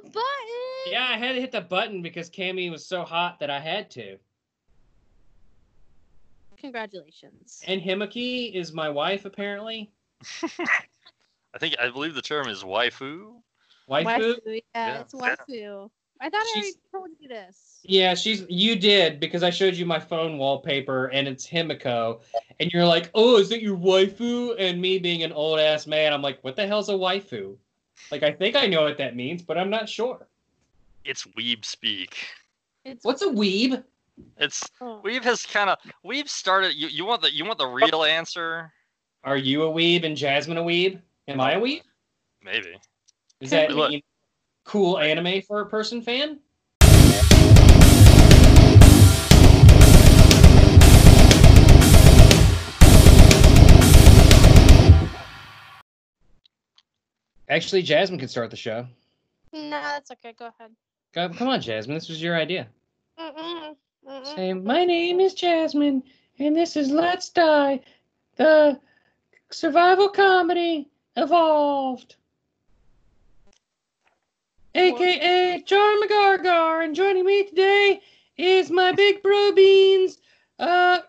Button. Yeah, I had to hit the button because Cammy was so hot that I had to. Congratulations. And Himiko is my wife, apparently. I think I believe the term is waifu. Waifu? Yeah, Yeah. it's waifu. I thought I told you this. Yeah, she's. You did because I showed you my phone wallpaper and it's Himiko, and you're like, "Oh, is that your waifu?" And me being an old ass man, I'm like, "What the hell's a waifu?" Like, I think I know what that means, but I'm not sure. It's weeb speak. It's What's a weeb? It's oh. weeb has kind of we've started. You, you want the you want the real answer? Are you a weeb and Jasmine a weeb? Am I a weeb? Maybe. Is that Look. cool anime for a person fan? Actually, Jasmine can start the show. No, that's okay. Go ahead. Go- Come on, Jasmine. This was your idea. Mm-mm. Mm-mm. Say, my name is Jasmine, and this is Let's Die, the survival comedy evolved. AKA John McGargar, and joining me today is my big bro beans, uh,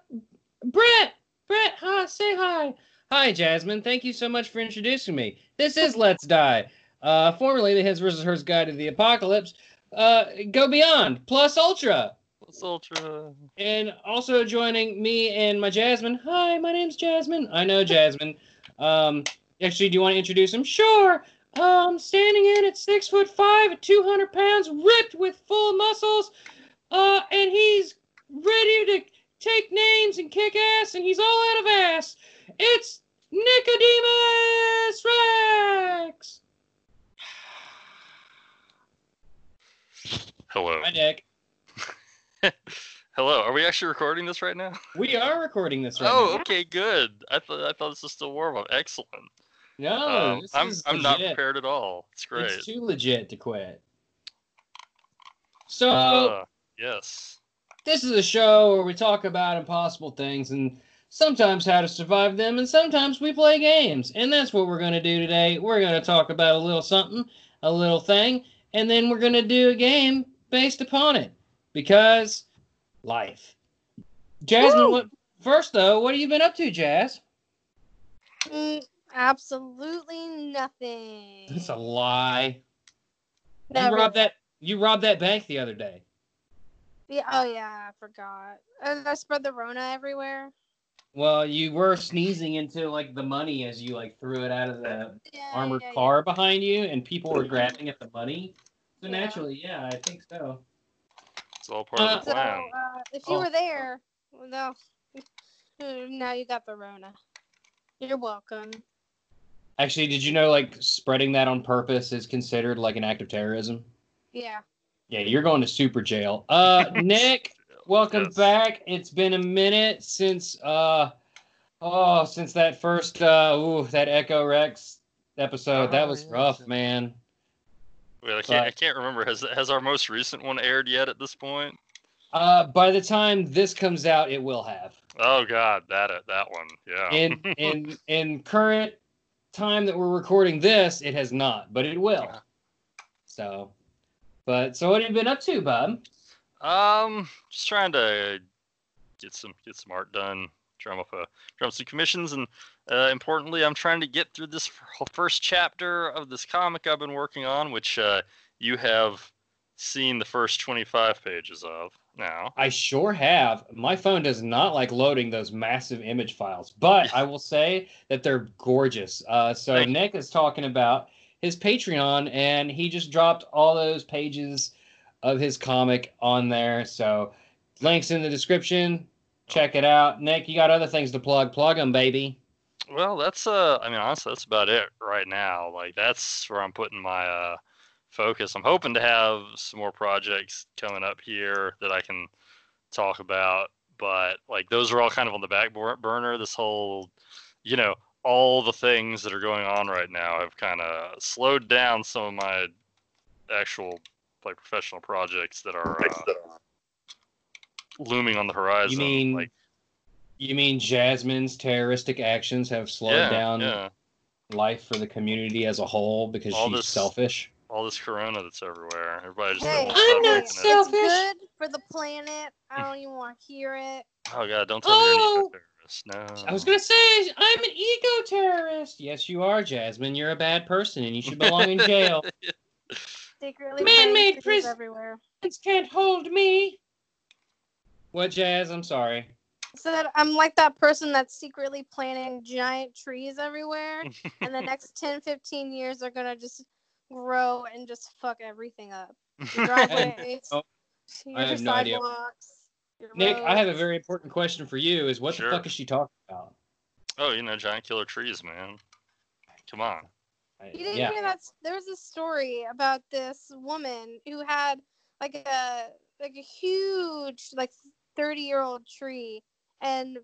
Brett. Brett, hi, say hi. Hi, Jasmine. Thank you so much for introducing me. This is Let's Die, uh, formerly the His vs. Hers Guide to the Apocalypse. Uh, go beyond, plus ultra. Plus ultra. And also joining me and my Jasmine. Hi, my name's Jasmine. I know Jasmine. Um, actually, do you want to introduce him? Sure. Um, standing in at six foot five, at two hundred pounds, ripped with full muscles. Uh, and he's ready to take names and kick ass, and he's all out of ass. It's Nicodemus Rex. Hello. Hi, Nick. Hello. Are we actually recording this right now? We are recording this right oh, now. okay, good. I thought I thought this was still warm up. Excellent. No, Um, this I'm is I'm not prepared at all. It's great. It's too legit to quit. So Uh, yes. this is a show where we talk about impossible things and sometimes how to survive them, and sometimes we play games. And that's what we're going to do today. We're going to talk about a little something, a little thing, and then we're going to do a game based upon it because life. Jasmine, what, first though, what have you been up to, Jazz? Mm, absolutely nothing. That's a lie. No, you robbed that. You robbed that bank the other day. Yeah, oh yeah, I forgot. And I spread the Rona everywhere. Well, you were sneezing into like the money as you like threw it out of the Yeah, armored yeah, yeah. car behind you, and people were grabbing at the money. So Yeah. naturally, yeah, I think so. It's all part Uh, of the So uh, if you Oh. were there, well, no, now you got the Rona. You're welcome. Actually, did you know like spreading that on purpose is considered like an act of terrorism? Yeah. Yeah, you're going to super jail. Uh, Nick, welcome Yes. back. It's been a minute since uh, oh, since that first uh, ooh, that Echo Rex episode. that Oh, was yes. rough, man. Wait, I can't I can't remember. Has has our most recent one aired yet at this point? Uh, by the time this comes out, it will have. Oh God, that uh, that one. Yeah. in in in current time that we're recording this, it has not, but it will. Yeah. So, but so what have you been up to, Bob? Um, just trying to get some get some art done, drum up a drum some commissions, and uh, importantly, I'm trying to get through this first chapter of this comic I've been working on, which uh, you have seen the first 25 pages of now. I sure have. My phone does not like loading those massive image files, but I will say that they're gorgeous. Uh, so Thank you. Nick is talking about his Patreon, and he just dropped all those pages of his comic on there. So links in the description. Check it out. Nick, you got other things to plug. Plug them, baby. Well, that's uh, I mean, honestly, that's about it right now. Like that's where I'm putting my uh focus. I'm hoping to have some more projects coming up here that I can talk about, but like those are all kind of on the back burner. This whole, you know, all the things that are going on right now have kind of slowed down some of my actual like professional projects that are uh, looming on the horizon. You mean like You mean Jasmine's terroristic actions have slowed yeah, down yeah. life for the community as a whole because All she's this- selfish? all this corona that's everywhere. Everybody just Hey, I'm not drinking it. selfish. It's good for the planet. I don't even want to hear it. Oh god, don't tell me you're an Oh! eco-terrorist. No. I was gonna say I'm an eco terrorist. Yes, you are, Jasmine. You're a bad person, and you should belong in jail. Secretly Man-made planting trees everywhere. Kids can't hold me. What, Jazz? I'm sorry. So that I'm like that person that's secretly planting giant trees everywhere, and the next 10, 15 years are gonna just grow and just fuck everything up. Your driveways, Oh, your I have no idea. sidewalks, your Nick, I have a very important question for you. Is what Sure. the fuck is she talking about? oh, you know, giant killer trees, man. Come on. You didn't yeah. hear that? There was a story about this woman who had like a like a huge like thirty year old tree, and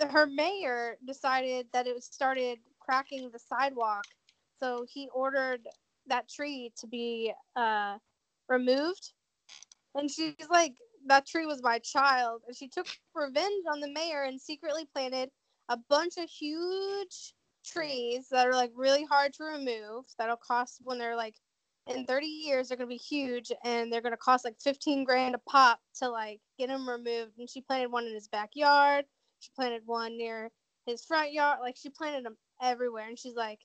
her mayor decided that it was started cracking the sidewalk, so he ordered that tree to be uh, removed. And she's like, that tree was my child, and she took revenge on the mayor and secretly planted a bunch of huge trees that are like really hard to remove that'll cost when they're like in 30 years they're going to be huge and they're going to cost like 15 grand a pop to like get them removed. And she planted one in his backyard. She planted one near his front yard. Like she planted them everywhere. And she's like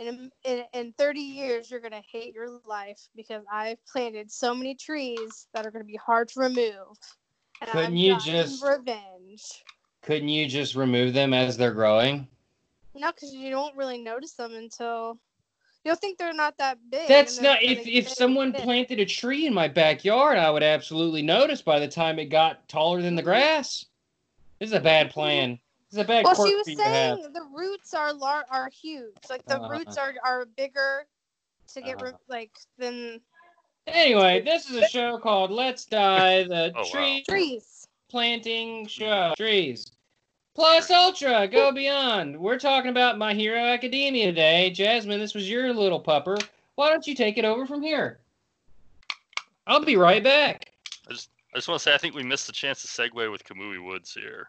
in, in, in 30 years you're going to hate your life because i've planted so many trees that are going to be hard to remove. And Couldn't I've you just- revenge. Couldn't you just remove them as they're growing? No, because you don't really notice them until you'll think they're not that big. That's not. If if someone big- planted a tree in my backyard, I would absolutely notice by the time it got taller than the grass. This is a bad plan. This is a bad Well, she was for you to have. saying the roots are lar- are huge. Like the Uh-huh. roots are are bigger to get Uh-huh. like than Anyway, this is a show called Let's Die, the Oh, wow. tree trees. planting show. Trees. Plus Ultra, go beyond. We're talking about My Hero Academia today. Jasmine, this was your little pupper. Why don't you take it over from here? I'll be right back. I just I just want to say I think we missed the chance to segue with Kamui Woods here.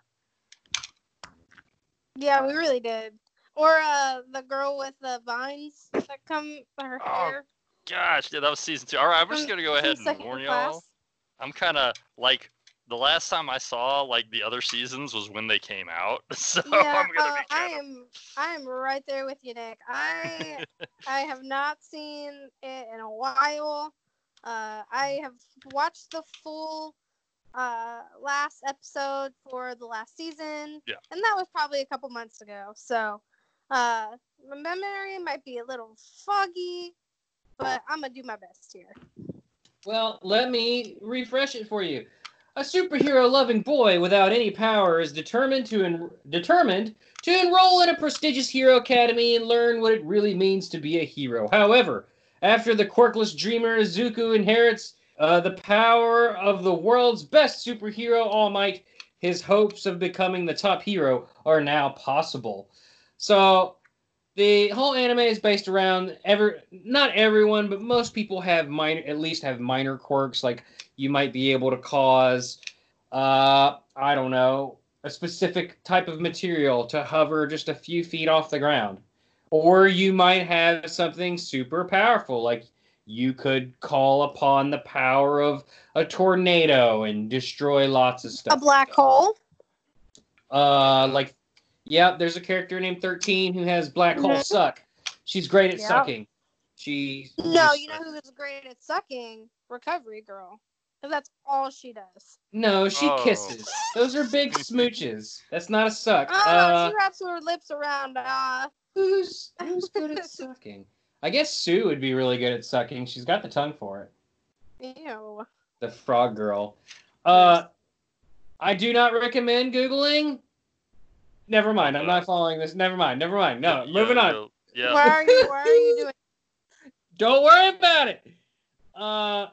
Yeah, we really did. Or uh, the girl with the vines that come her Oh, hair. Gosh, yeah, that was season two. All right, I'm just gonna go ahead and warn class. y'all. I'm kind of like the last time I saw like the other seasons was when they came out, so Yeah, I'm gonna uh, be I am. I am right there with you, Nick. I I have not seen it in a while. Uh, I have watched the full uh, last episode for the last season. Yeah. And that was probably a couple months ago. So uh, my memory might be a little foggy, but I'm gonna do my best here. Well, let me refresh it for you. A superhero-loving boy without any power is determined to en- determined to enroll in a prestigious hero academy and learn what it really means to be a hero. However, after the quirkless dreamer Izuku inherits uh, the power of the world's best superhero, All Might, his hopes of becoming the top hero are now possible. So, the whole anime is based around ever not everyone, but most people have minor at least have minor quirks like you might be able to cause uh I don't know, a specific type of material to hover just a few feet off the ground. Or you might have something super powerful like you could call upon the power of a tornado and destroy lots of stuff. A black hole. Uh, like, yeah, there's a character named 13 who has black hole Mhm. suck. She's great at Yeah. sucking. She. No, you know who's great at sucking? Recovery girl. 'Cause that's all she does. No, she Oh. kisses. Those are big smooches. That's not a suck. Oh, Uh, she wraps her lips around. Uh, who's who's good at sucking? I guess Tsu would be really good at sucking. She's got the tongue for it. ew. The frog girl. Uh, I do not recommend googling. Never mind. I'm not following this. Never mind. Never mind. No, Yeah, moving on. yeah, Yeah. Why are you? Why are you doing? Don't worry about it. Uh,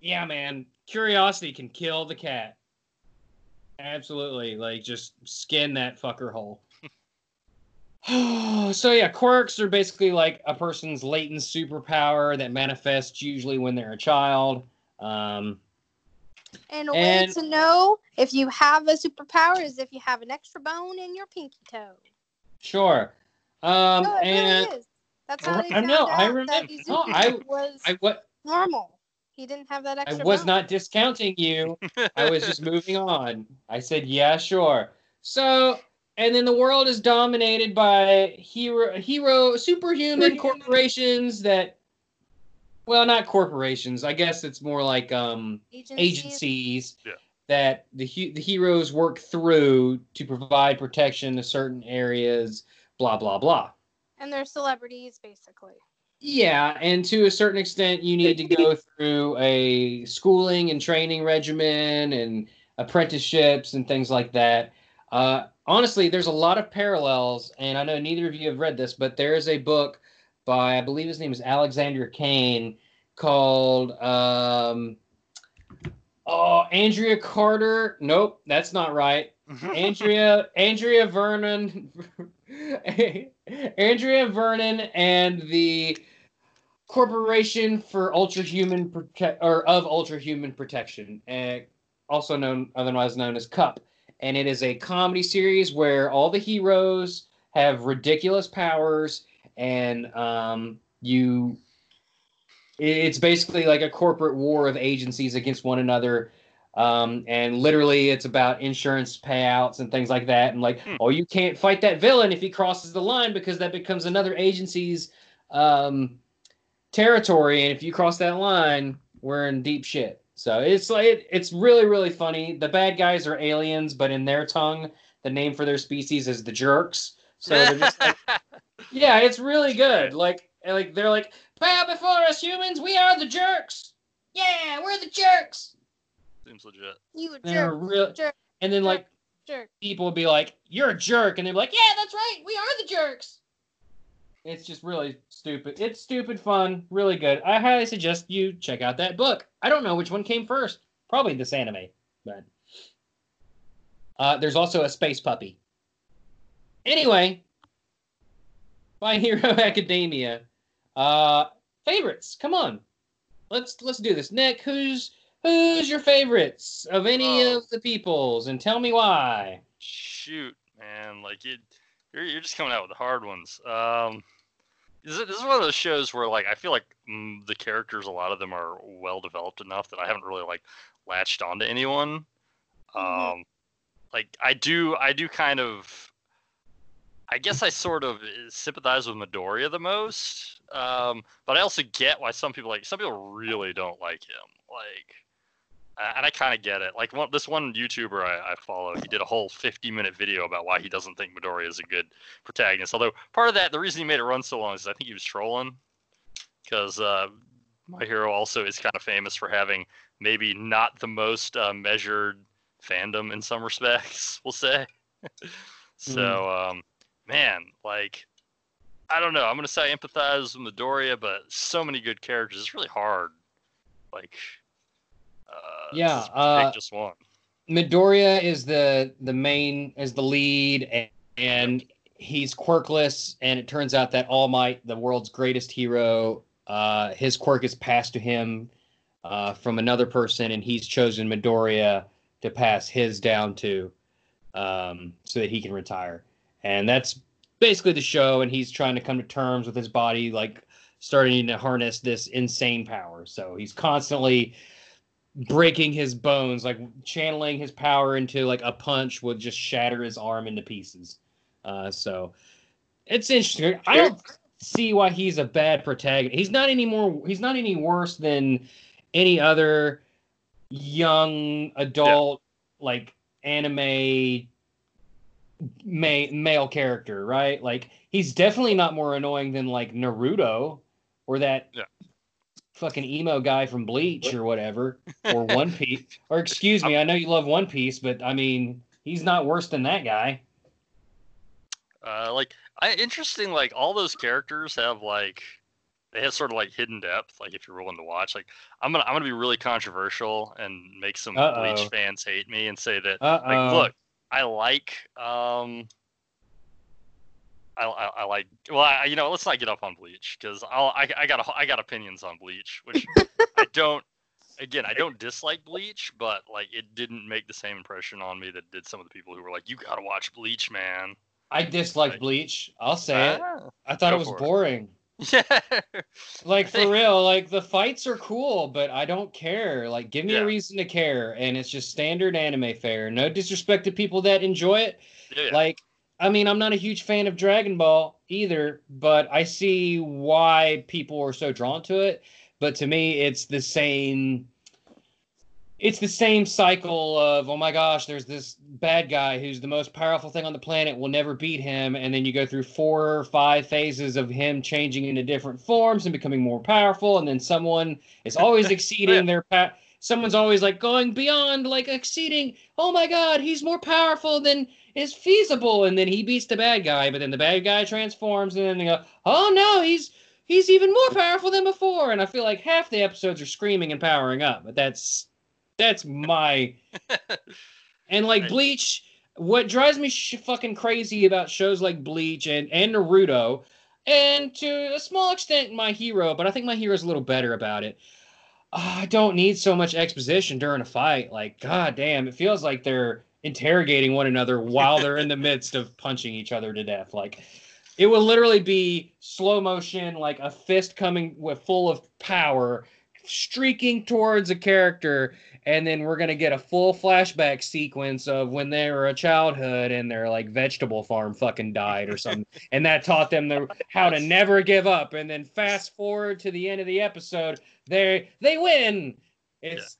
yeah, man. Curiosity can kill the cat. Absolutely. Like, just skin that fucker whole. so, yeah, quirks are basically like a person's latent superpower that manifests usually when they're a child. Um, And a And- way to know if you have a superpower is if you have an extra bone in your pinky toe. sure. Um, no, it and really is. That's how they I know, I remember- no, I- was I what normal. He didn't have that I was bone. not discounting you. I was just moving on. I said, yeah, sure. So, and then the world is dominated by hero, hero, superhuman corporations that, well, not corporations. I guess it's more like um, agencies. agencies Yeah. that the the heroes work through to provide protection to certain areas. Blah blah blah. and they're celebrities basically. Yeah, and to a certain extent, you need to go through a schooling and training regimen and apprenticeships and things like that. Uh, honestly, there's a lot of parallels, and I know neither of you have read this, but there is a book by, I believe his name is Alexander Kane, called um, Oh Andrea Carter. Nope, that's not right. Andrea Andrea Vernon Andrea Vernon and the Corporation for Ultra Human Protect or of Ultra Human Protection, uh, also known otherwise known as CUP, and it is a comedy series where all the heroes have ridiculous powers, and um, you. It's basically like a corporate war of agencies against one another um, and literally it's about insurance payouts and things like that. And like Hmm. oh you can't fight that villain if he crosses the line because that becomes another agency's um, territory. And if you cross that line we're in deep shit. So it's like it, it's really really funny. The bad guys are aliens but in their tongue the name for their species is the jerks. So they're just like yeah it's really good. Like like they're like bow before us humans we are the jerks. Yeah we're the jerks Seems legit. You a they're jerk, real jerk, and then like jerk. people would be like, "You're a jerk," and they'd be like, "Yeah, that's right, we are the jerks." It's just really stupid. It's stupid fun, really good. I highly suggest you check out that book. I don't know which one came first. Probably this anime, but uh, there's also a space puppy. Anyway, My Hero Academia. Uh, favorites. Come on, let's let's do this. Nick, who's who's your favorites of any Oh. of the peoples, and tell me why. Shoot, man, like it, you're you're just coming out with the hard ones. Um, this is, one of those shows where like I feel like mm, the characters, a lot of them are well developed enough that I haven't really like latched onto anyone. Mhm. Um, like I do, I do kind of. I guess I sort of uh, sympathize with Midoriya the most, um, but I also get why some people like some people really don't like him. Like, and I kind of get it. Like one, this one YouTuber I, I follow, he did a whole 50 minute video about why he doesn't think Midoriya is a good protagonist. Although part of that, the reason he made it run so long is I think he was trolling, because uh, my hero also is kind of famous for having maybe not the most uh, measured fandom in some respects. We'll say. so, um, man, like. I don't know. I'm gonna say I empathize with Midoriya, but so many good characters. It's really hard. Like, uh, Yeah, uh, just one. Midoriya is the the main is the lead and, and he's quirkless and it turns out that All Might, the world's greatest hero, uh, his quirk is passed to him uh, from another person and he's chosen Midoriya to pass his down to um, so that he can retire. And that's basically the show and he's trying to come to terms with his body like starting to harness this insane power. So he's constantly breaking his bones, like channeling his power into like a punch would just shatter his arm into pieces. Uh, so it's interesting. I don't see why he's a bad protagonist. He's not any more. He's not any worse than any other young adult like anime ma- male character, right? Like he's definitely not more annoying than like Naruto or that Yeah. Fucking emo guy from Bleach or whatever or One Piece. Or excuse me, I know you love One Piece, but I mean he's not worse than that guy. Uh, like, I interesting. Like, all those characters have like, they have sort of like hidden depth. Like, if you're willing to watch, like, I'm gonna I'm gonna be really controversial and make some Uh-oh. Bleach fans hate me and say that Uh like, look, I like um. I, I, I like well I, you know let's not get up on bleach because I I got a, I got opinions on bleach which I don't again I don't dislike bleach but like it didn't make the same impression on me that did some of the people who were like you gotta watch bleach man I dislike Like- Bleach. I'll say it. Ah, I thought it was for it. boring. Yeah. Like for real, like the fights are cool, but I don't care. Like give me Yeah. a reason to care, and it's just standard anime fare. No disrespect to people that enjoy it. yeah. Like, I mean, I'm not a huge fan of Dragon Ball either, but I see why people are so drawn to it. But to me, it's the same. It's the same cycle of oh my gosh, there's this bad guy who's the most powerful thing on the planet. We'll never beat him, and then you go through four or five phases of him changing into different forms and becoming more powerful, and then someone is always exceeding their pa- Someone's always like going beyond, like exceeding. Oh my God, he's more powerful than is feasible, and then he beats the bad guy, but then the bad guy transforms, and then they go, oh no, he's he's even more powerful than before, and I feel like half the episodes are screaming and powering up, but that's that's my and like Right. Bleach. What drives me sh- fucking crazy about shows like Bleach and and Naruto, and to a small extent My Hero, but I think My Hero's a little better about it. Ah, I don't need so much exposition during a fight. Like, god damn, it feels like they're interrogating one another while they're in the midst of punching each other to death. Like, it will literally be slow motion, like a fist coming with full of power, streaking towards a character, and then we're gonna get a full flashback sequence of when they were a childhood and their like vegetable farm fucking died or something, and that taught them the, how to never give up. And then fast forward to the end of the episode, they they win. It's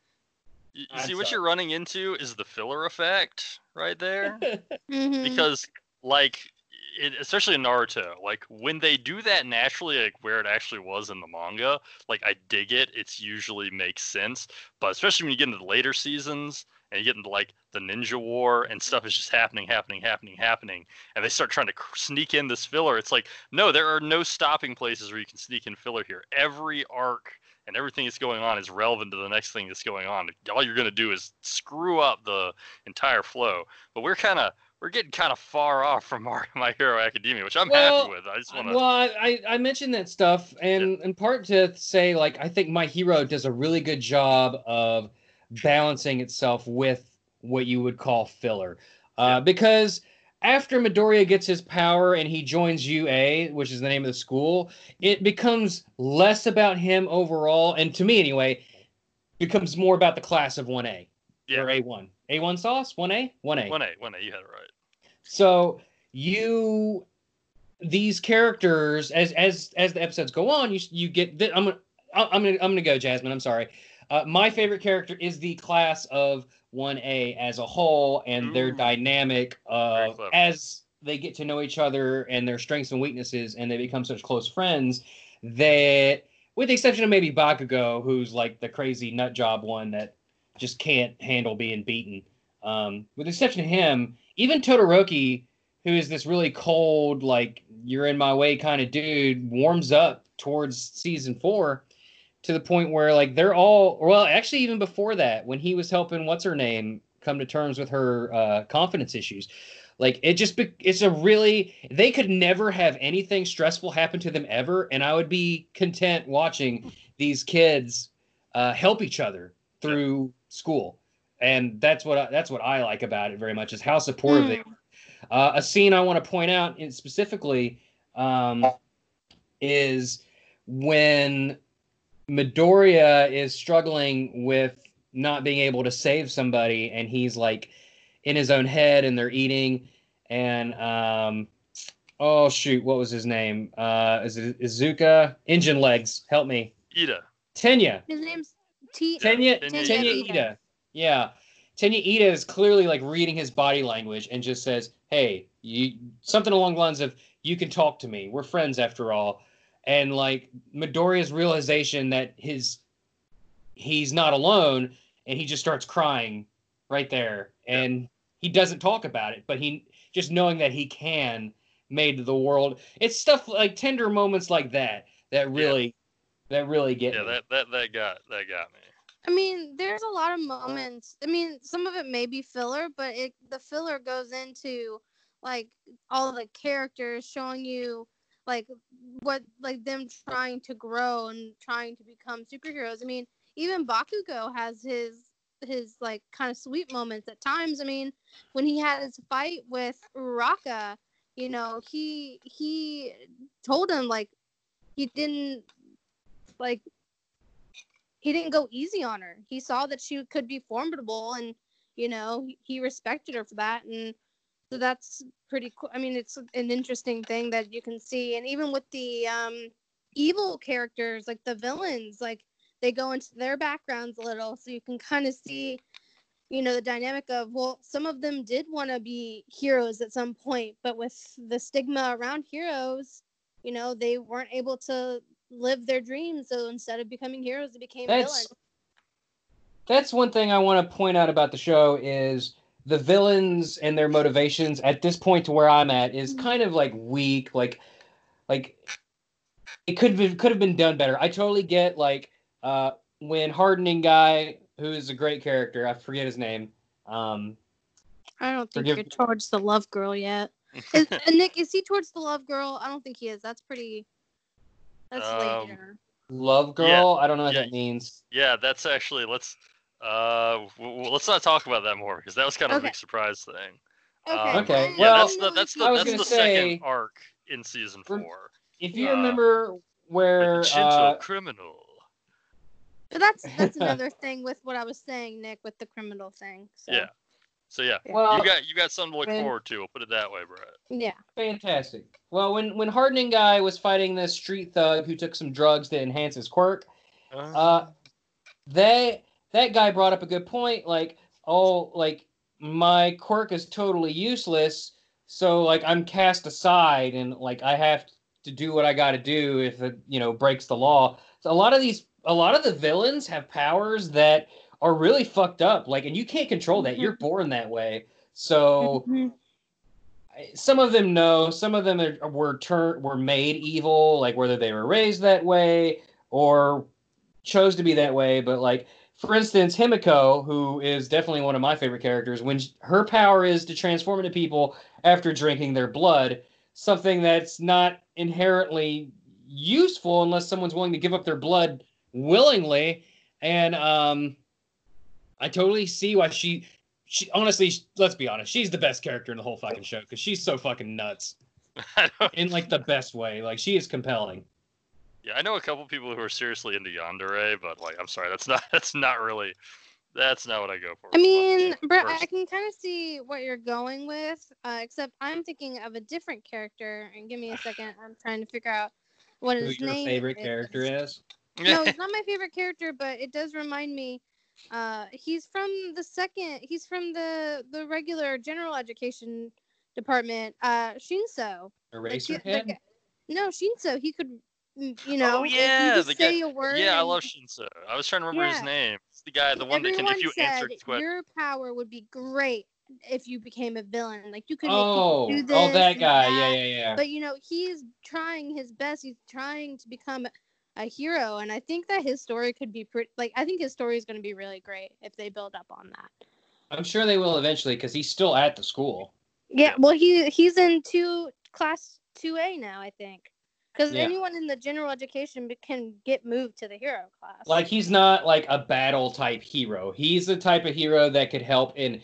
You, you I'm see what you're running into is the filler effect right there. Mhm. because like it, especially in Naruto, like when they do that naturally, like where it actually was in the manga, like I dig it. It's usually makes sense, but especially when you get into the later seasons and you get into like the Ninja War and stuff is just happening, happening, happening, happening, and they start trying to cr- sneak in this filler. It's like no, there are no stopping places where you can sneak in filler here. Every arc and everything that's going on is relevant to the next thing that's going on. All you're gonna do is screw up the entire flow. But we're kind of we're getting kind of far off from our My Hero Academia, which I'm Well, happy with. I just want to. Well, I, I mentioned that stuff, and in part to say, like, I think My Hero does a really good job of balancing itself with what you would call filler, uh, Yeah. because after Midoriya gets his power and he joins UA, which is the name of the school, it becomes less about him overall, and to me anyway, becomes more about the class of one A yeah, or A one, A one sauce, one A, one A. one A, one A. You had it right. So you these characters as as as the episodes go on, you you get th- I'm gonna I'm gonna I'm gonna go Jasmine. I'm sorry. Uh, my favorite character is the class of 1A as a whole and their Ooh. dynamic Very uh, as they get to know each other and their strengths and weaknesses and they become such close friends that with the exception of maybe Bakugo who's like the crazy nut job one that just can't handle being beaten. Um, with the exception of him, even Todoroki, who is this really cold, like you're in my way kind of dude, warms up towards season four to the point where like they're all well, actually even before that, when he was helping what's her name come to terms with her uh, confidence issues. Like it just be- it's a really they could never have anything stressful happen to them ever, and I would be content watching these kids uh, help each other through school, and that's what I, that's what I like about it very much is how supportive they are uh, a scene I want to point out in specifically um, is when Midoriya is struggling with not being able to save somebody, and he's like in his own head, and they're eating, and um, oh shoot, what was his name? Uh, is it Izuka? Engine legs, help me. Iida. Tenya. His name's T. Tenya, Tenya Tenya, Iida. Iida. Yeah. Tenya Iida is clearly like reading his body language and just says, "Hey, you something along the lines of you can talk to me. We're friends after all." And like Midoriya's realization that his he's not alone and he just starts crying right there and he doesn't talk about it, but he just knowing that he can made the world. It's stuff like tender moments like that that really that really get Yeah, me. that that that got that got me. I mean, there's a lot of moments. I mean, some of it may be filler, but it the filler goes into like all the characters showing you like what like them trying to grow and trying to become superheroes. I mean, even Bakugo has his his like kind of sweet moments at times. I mean, when he had his fight with Uraka, you know, he he told him like he didn't like he didn't go easy on her. He saw that she could be formidable and you know, he- he respected her for that and so that's pretty cool. I mean, it's an interesting thing that you can see. And even with the um evil characters like the villains like they go into their backgrounds a little. So you can kind of see you know the dynamic of well some of them did want to be heroes at some point but with the stigma around heroes you know they weren't able to live their dreams. So instead of becoming heroes they became That's villains. that's one thing I want to point out about the show is the villains and their motivations at this point to where I'm at is kind of like weak. Like, like it could have could have been done better. I totally get like uh, when hardening guy who is a great character. I forget his name. Um, i don't think Forgive- you're towards the love girl yet is, uh, nick is he towards the love girl i don't think he is that's pretty that's Um, later Love Girl. I don't know what yeah. that means. Yeah, that's actually let's uh w- w- let's not talk about that more because that was kind of a big surprise thing. okay Um, Okay, Yeah, well, that's the that's the that's gonna the second arc in season four. If you Uh, remember where the gentle uh, criminal. but that's that's another thing with what i was saying nick with the criminal thing so Yeah. So yeah, well, you got you got something to look when- forward to. We'll put it that way, Brett. yeah Fantastic. Well, when when hardening guy was fighting this street thug who took some drugs to enhance his quirk, uh, they that guy brought up a good point. Like, oh, like my quirk is totally useless, so like I'm cast aside, and like I have to do what I got to do if it you know breaks the law. So a lot of these, a lot of the villains have powers that are really fucked up. Like, and you can't control that. You're born that way. So Mhm. some of them know some of them are, were turned were made evil like whether they were raised that way or chose to be that way but like for instance himiko who is definitely one of my favorite characters when sh- her power is to transform into people after drinking their blood something that's not inherently useful unless someone's willing to give up their blood willingly and um i totally see why she she honestly, let's be honest, she's the best character in the whole fucking show because she's so fucking nuts in like the best way. Like she is compelling. Yeah, I know a couple people who are seriously into yandere, but like, I'm sorry, that's not that's not really that's not what I go for. I mean, Brett, I can kind of see what you're going with, uh, except I'm thinking of a different character. And give me a second. I'm trying to figure out what Who his your name favorite is. character is? No, he's not my favorite character, but it does remind me. Uh, he's from the second. He's from the the regular general education department. Uh, Shinso. Like, he- the Eraserhead. no, Shinso. He could, you oh, know, Oh, if yeah, you the just guy- a word. yeah, I love Shinso. I was trying to remember Yeah. his name. It's the guy, the one that can, if you said answer questions. your power would be great if you became a villain. Like you could make Oh, do this. oh, that guy. that. Yeah, yeah, yeah. But you know, he's trying his best. He's trying to become a hero, and I think that his story could be pretty. Like I think his story is going to be really great if they build up on that. I'm sure they will eventually because he's still at the school. Yeah, well, he he's in two class two A now, I think. Because Yeah. anyone in the general education can get moved to the hero class. Like he's not like a battle type hero. He's the type of hero that could help in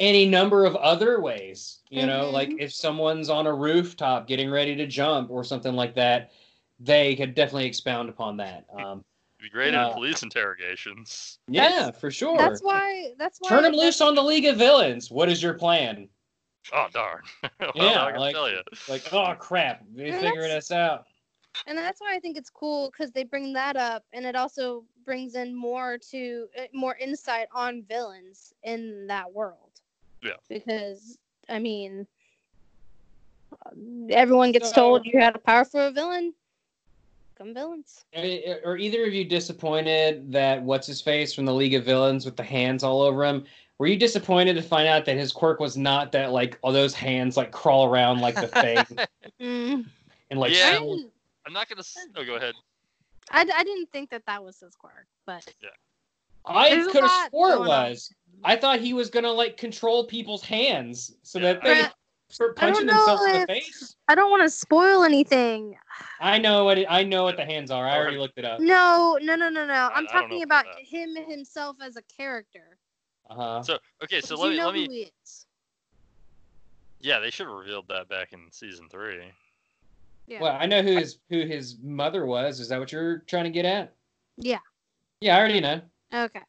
any number of other ways. You know, Mhm. like if someone's on a rooftop getting ready to jump or something like that, they could definitely expound upon that. Um, be great Uh, in police interrogations. yeah, for sure. that's why. That's why. Turn him loose on the League of Villains. What is your plan? Oh darn! well, Yeah, I can like- tell you. Like, oh crap, they Yeah, figuring that's- us out. And that's why I think it's cool because they bring that up, and it also brings in more to uh, more insight on villains in that world. Yeah. Because I mean, um, everyone gets So- told you had a power for a villain. Come villains. Eh, Are either of you disappointed that what's his face from the League of Villains with the hands all over him? Were you disappointed to find out that his quirk was not that like all those hands like crawl around like the thing Mm. and like Yeah. I, swing- didn't, I'm not gonna. s- Oh, go ahead. I, I didn't think that that was his quirk, but yeah. I could have lot swore it going on. was. I thought he was gonna like control people's hands so that they Brett, start punching know themselves in the face. I don't want to spoil anything. I know what it, I know what the hands are. I already looked it up. No, no, no, no, no. I- I'm I talking know about about that. him himself as a character. Uh huh. So okay, so Do let you me know let me. who he is? Yeah, they should have revealed that back in season three. Yeah. Well, I know who his who his mother was. Is that what you're trying to get at? Yeah. Yeah, I already know. Okay.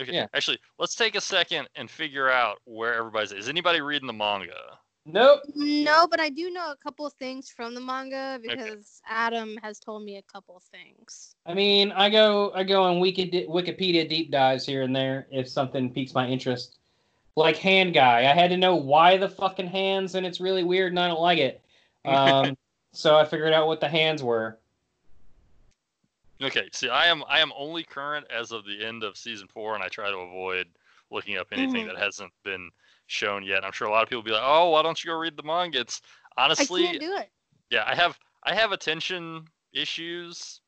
Okay. Yeah. Actually, let's take a second and figure out where everybody's. Is anybody reading the manga? Nope. No, but I do know a couple of things from the manga because Adam has told me a couple of things. I mean, I go I go on Wiki, Wikipedia deep dives here and there if something piques my interest. Like hand guy, I had to know why the fucking hands, and it's really weird, and I don't like it. Um, so I figured out what the hands were. Okay. See, I am I am only current as of the end of season four, and I try to avoid looking up anything Mhm. that hasn't been shown yet. I'm sure a lot of people will be like, "Oh, why don't you go read the manga?" It's I honestly, can't do it. yeah, I have I have attention issues,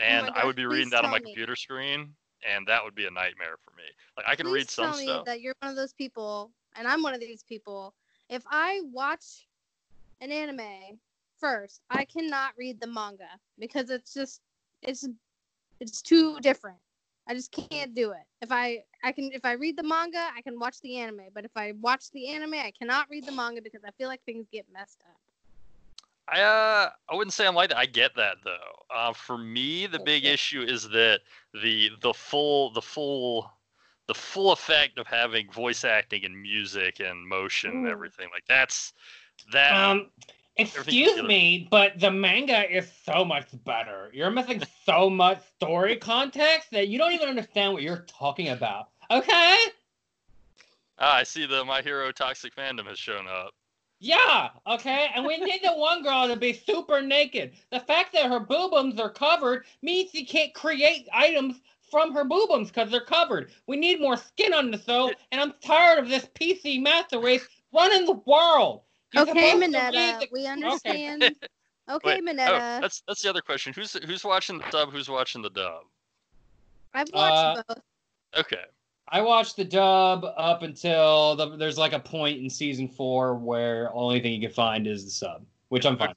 and I gosh, would be reading that on my me. computer screen, and that would be a nightmare for me. Like I can Please read some tell me stuff. that you're one of those people, and I'm one of these people. If I watch an anime first, I cannot read the manga because it's just it's it's too different. I just can't do it. If I I can if I read the manga, I can watch the anime. But if I watch the anime, I cannot read the manga because I feel like things get messed up. I uh, I wouldn't say I'm like that. I get that though. Uh, for me, the big issue is that the the full the full the full effect of having voice acting and music and motion and everything like that's that. Um, Everything's excuse me, but the manga is so much better. You're missing so much story context that you don't even understand what you're talking about. Okay? ah, I see the My Hero toxic fandom has shown up. Yeah, okay, and we need the one girl to be super naked. The fact that her boobums are covered means she can't create items from her boobums because they're covered. We need more skin on the show, and I'm tired of this PC master race running the world. You're okay, supposed Minetta, the- we understand. Okay, Wait, oh, Minetta, that's that's the other question. Who's who's watching the dub? Who's watching the dub? I've watched uh, both. Okay. I watched the dub up until the, there's like a point in season four where only thing you can find is the sub, which I'm fine.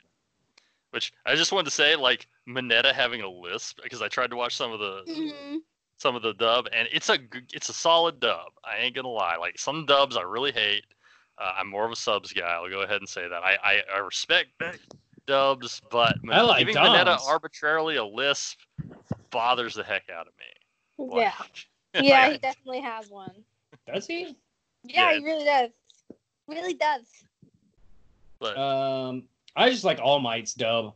Which I just wanted to say, like Minetta having a lisp because I tried to watch some of the Mhm. some of the dub, and it's a g- it's a solid dub. I ain't gonna lie. Like some dubs I really hate. Uh, I'm more of a subs guy. I'll go ahead and say that. I I, I respect dubs, but I like giving Minetta dubs. arbitrarily a lisp bothers the heck out of me. Yeah, yeah, he definitely has one. Does he? Yeah, Yeah. he really does. Really does. but Um, I just like All Might's dub.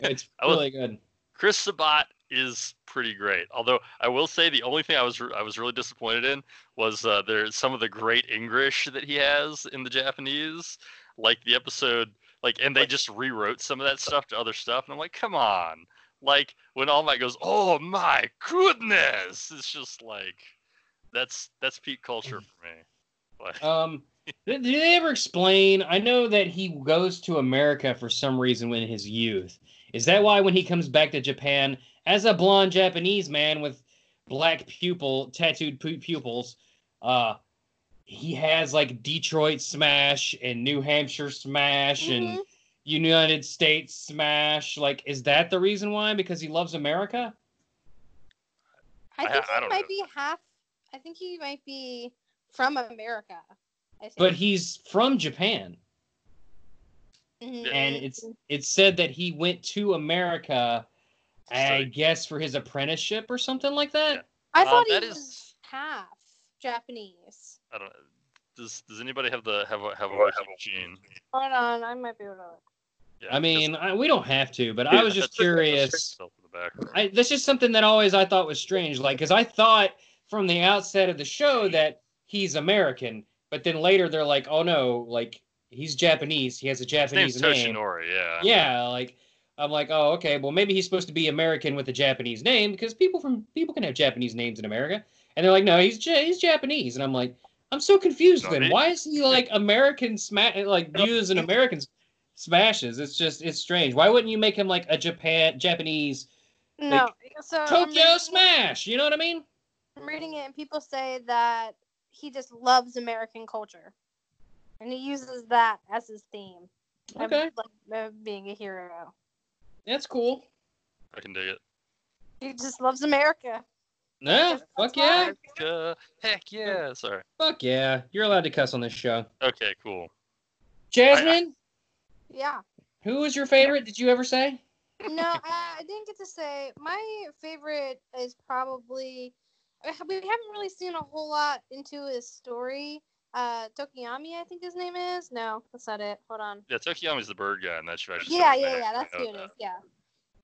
It's I was- really good. Chris Sabat is pretty great. Although I will say the only thing I was I was really disappointed in was uh, there's some of the great English that he has in the Japanese, like the episode like, and they just rewrote some of that stuff to other stuff, and I'm like, come on, like when All Might goes, oh my goodness, it's just like that's that's peak culture for me. Like, Um, did, did they ever explain? I know that he goes to America for some reason in his youth. Is that why when he comes back to Japan as a blonde Japanese man with black pupil tattooed pupils, uh, he has like Detroit Smash and New Hampshire Smash and Mhm. United States Smash? Like, is that the reason why? Because he loves America? I I- think I he don't might know. be half. I think he might be from America. I think. But he's from Japan. Mhm. and it's it's said that he went to America, I So- guess for his apprenticeship or something like that. I Um, thought he that was is- half Japanese. I don't. Does Does anybody have the have a have a wiki machine? Hold on, I might be able to. Yeah, I mean, I, we don't have to, but I was just That's- that's curious. stuff in the background. I, that's just something that always I thought was strange, like because I thought from the outset of the show that he's American, but then later they're like, oh no, like he's Japanese. He has a His name's Japanese name. Toshinori. Yeah. Yeah, like I'm like, oh, okay. Well, maybe he's supposed to be American with a Japanese name because people from people can have Japanese names in America. And they're like, no, he's ja- he's Japanese. And I'm like, I'm so confused. Then why is he like American smash like used in American smashes? It's just it's strange. Why wouldn't you make him like a Japan Japanese No, so I'm Tokyo reading- Smash? You know what I mean? I'm reading it, and people say that he just loves American culture, and he uses that as his theme. of, Okay. like of being a hero. That's cool. I can dig it. He just loves America. Yeah, fuck yeah, fine. Uh, heck yeah. Sorry. fuck yeah. You're allowed to cuss on this show. Okay. Cool. Jasmine, Yeah. Who was your favorite? Did you ever say? no, I, I didn't get to say my favorite is probably uh, we haven't really seen a whole lot into his story. Uh, Tokoyami, I think his name is. No, that's not it. Hold on. Yeah, Tokoyami's the bird guy, and that's Smash Yeah, Bros. yeah, yeah. That's know who it that. is. Yeah,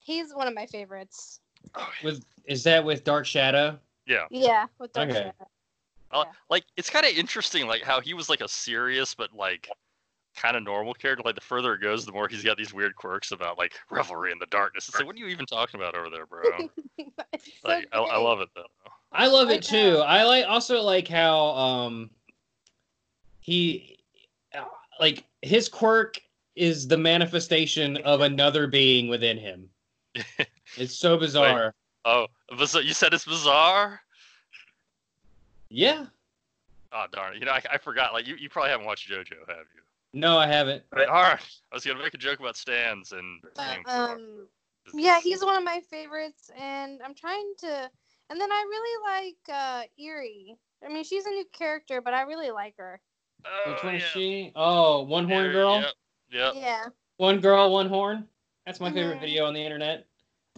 he's one of my favorites. Oh, yeah. With is that with Dark Shadow? yeah. Yeah, with Dark Okay. Shadow. Uh, Yeah. Like it's kind of interesting, like how he was like a serious but like kind of normal character. Like the further it goes, the more he's got these weird quirks about like revelry in the darkness. It's like, what are you even talking about over there, bro? It's so I, I love it though. I love it too. I like also like how um he uh, like his quirk is the manifestation of another being within him. It's so bizarre. Oh, biz- you said it's bizarre. Yeah. Oh darn it! You know, I, I forgot. Like you, you probably haven't watched JoJo, have you? No, I haven't. All right. I was gonna make a joke about stands and. But, um, yeah, he's one of my favorites, and I'm trying to. And then I really like uh, Eri. I mean, she's a new character, but I really like her. Oh, Which one is she? Oh, one horn Yeah, girl. Yep. Yep. Yeah. One girl, one horn. That's my favorite Mhm. video on the internet.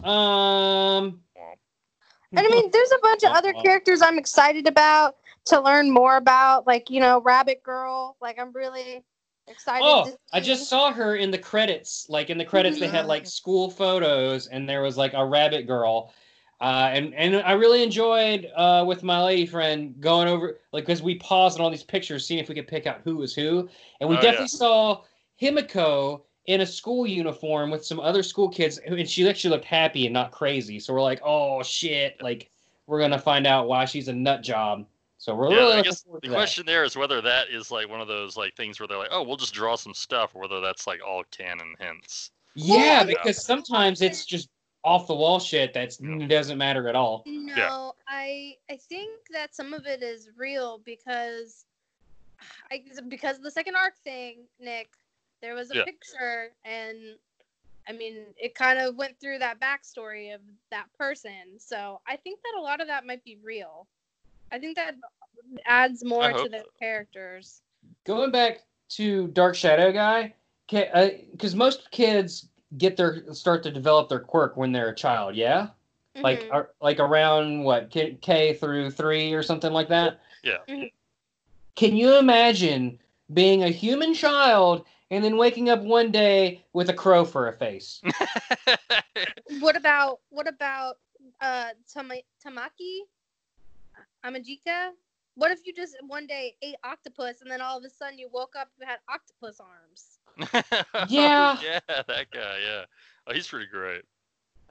Um. And I mean, there's a bunch of other characters I'm excited about to learn more about, like you know, Rabbit Girl. Like I'm really excited. Oh, to I just saw her in the credits. Like in the credits, they had like school photos, and there was like a rabbit girl. Uh, and and I really enjoyed uh, with my lady friend going over like because we paused on all these pictures, seeing if we could pick out who was who, and we Oh, definitely saw Himiko in a school uniform with some other school kids, and she actually looked happy and not crazy. So we're like, oh shit, like we're gonna find out why she's a nut job. So we're Yeah, really I guess the that. question there is whether that is like one of those like things where they're like, oh, we'll just draw some stuff, or whether that's like all canon hints. Yeah, Well, because sometimes it's just off the wall shit that doesn't matter at all. No, I I think that some of it is real because I because of the second arc thing, Nick. There was a Yeah. picture, and I mean, it kind of went through that backstory of that person. So I think that a lot of that might be real. I think that adds more to the so. characters. Going back to Dark Shadow guy, because uh, most kids get their start to develop their quirk when they're a child. Yeah, like Mhm. ar- like around what K, K through three or something like that. Yeah. Mhm. Can you imagine being a human child and then waking up one day with a crow for a face? what about what about uh Tama- Tamaki? Amajiki? What if you just one day ate octopus and then all of a sudden you woke up and had octopus arms? Yeah. yeah, that guy. Yeah. Oh, he's pretty great.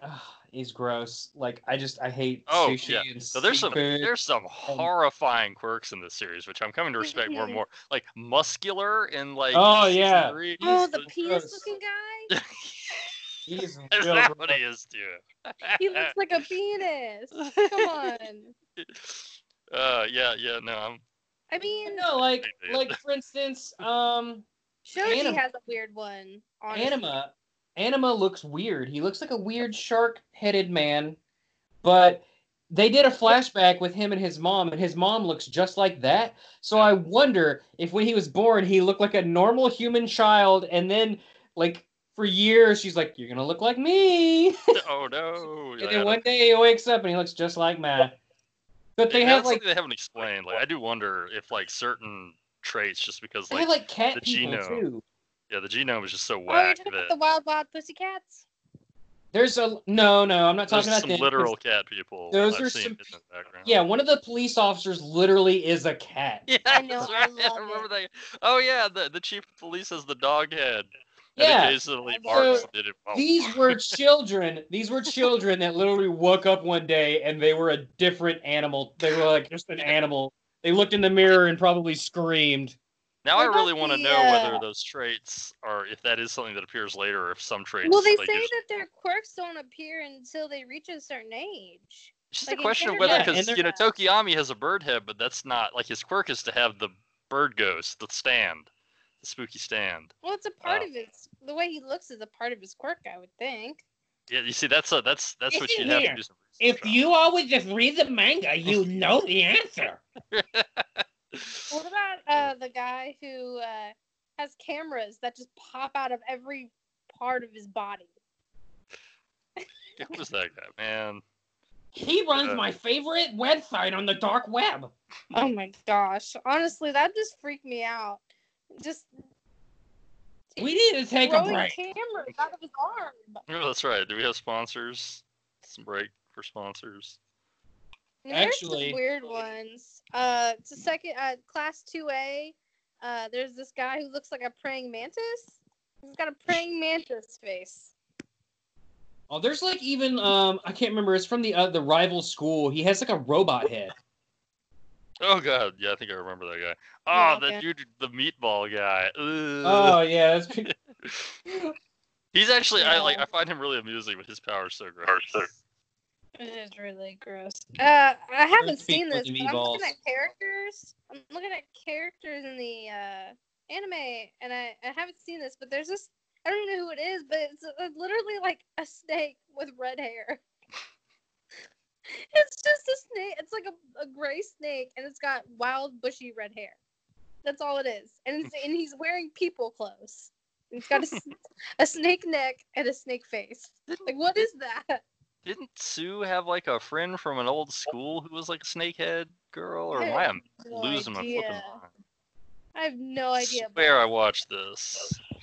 Ugh, he's gross. Like I just I hate Oh, sushi yeah. and So there's some there's some horrifying quirks in this series, which I'm coming to respect more and more. Like muscular and like Oh, yeah. three. Oh, the so penis gross. looking guy? He's Is real that gross. what he is doing? He looks like a penis. Come on. Uh, yeah, yeah, no, I'm. I mean, No, like like for instance, um, Shoji Anim- has a weird one. Honestly. Anima, Anima looks weird. He looks like a weird shark-headed man, but they did a flashback with him and his mom, and his mom looks just like that. So I wonder if when he was born, he looked like a normal human child, and then like for years she's like, "You're gonna look like me," Oh no! and then one day he wakes up and he looks just like Matt. But they have like they haven't explained. Like, I do wonder if like certain traits, just because they like have like cat the people genome. too. yeah, the genome is just so Oh, you're whack talking that about the wild, wild pussycats? There's a no, no. I'm not there's talking about some them, 'cause- literal cat people. those I've are seen some in the background. Yeah, one of the police officers literally is a cat. Yeah, I know, that's I right. love remember it. that. Oh yeah, the the chief of police has the dog head. And Yeah. occasionally So, barks and did it. These were children. These were children that literally woke up one day and they were a different animal. They were like just an animal. They looked in the mirror and probably screamed. Now What I really want to the, know whether uh, those traits are if that is something that appears later, or if some traits. Well, they like, say just- that their quirks don't appear until they reach a certain age. It's just like a question of whether, because and they're- you know Tokoyami has a bird head, but that's not like his quirk is to have the bird ghost, the stand, the spooky stand. Well, it's a part Oh. of his. The way he looks is a part of his quirk, I would think. Yeah, you see, that's a that's that's what you'd have to do some research on. always just read the manga, you know the answer. What about uh, the guy who uh, has cameras that just pop out of every part of his body. Who was that guy, man? He runs Uh, my favorite website on the dark web. Oh my gosh. Honestly, that just freaked me out. Just We need to take a throwing break. cameras out of his arm. Oh, that's right. Do we have sponsors? Some break for sponsors. And there's Actually- some weird ones. Uh, it's a second uh, class two A. Uh, there's this guy who looks like a praying mantis. He's got a praying mantis face. Oh, there's like even um I can't remember. It's from the uh, the rival school. He has like a robot head. Oh god, yeah, I think I remember that guy. Yeah, Oh, that okay. dude, the meatball guy. Ugh. Oh yeah, that's pretty- He's actually, I like, I find him really amusing, but his power's so gross. It is really gross. Uh, I haven't seen this, but I'm looking at characters. I'm looking at characters in the uh, anime, and I, I haven't seen this, but there's this. I don't even know who it is, but it's uh, literally like a snake with red hair. it's just a snake. It's like a, a gray snake, and it's got wild, bushy red hair. That's all it is, and it's, and he's wearing people clothes. He's got a, a snake neck and a snake face. Like, what is that? Didn't Tsu have like a friend from an old school who was like a snakehead girl, or am I am no losing my flipping mind? I have no idea. Where I watched this. Oh.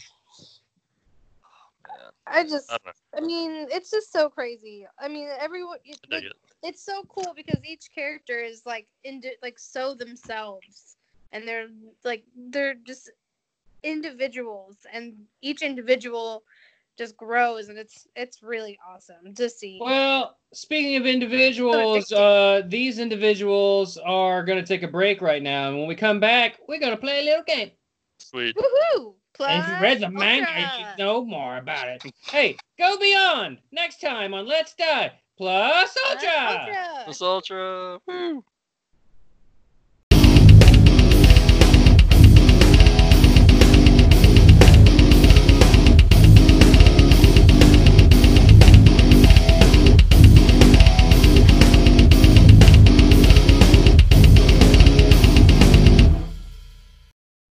I just, I. I mean, it's just so crazy. I mean, everyone, it, like, it. it's so cool because each character is like into like so themselves, and they're like they're just individuals, and each individual just grows, and it's it's really awesome to see. Well, speaking of individuals, uh, these individuals are going to take a break right now, and when we come back, we're going to play a little game. Sweet. Woohoo! And if you read the Plus manga, Ultra! you know more about it. Hey, go beyond next time on Let's Die Plus Plus Ultra. Plus Ultra! Plus Ultra. Woo.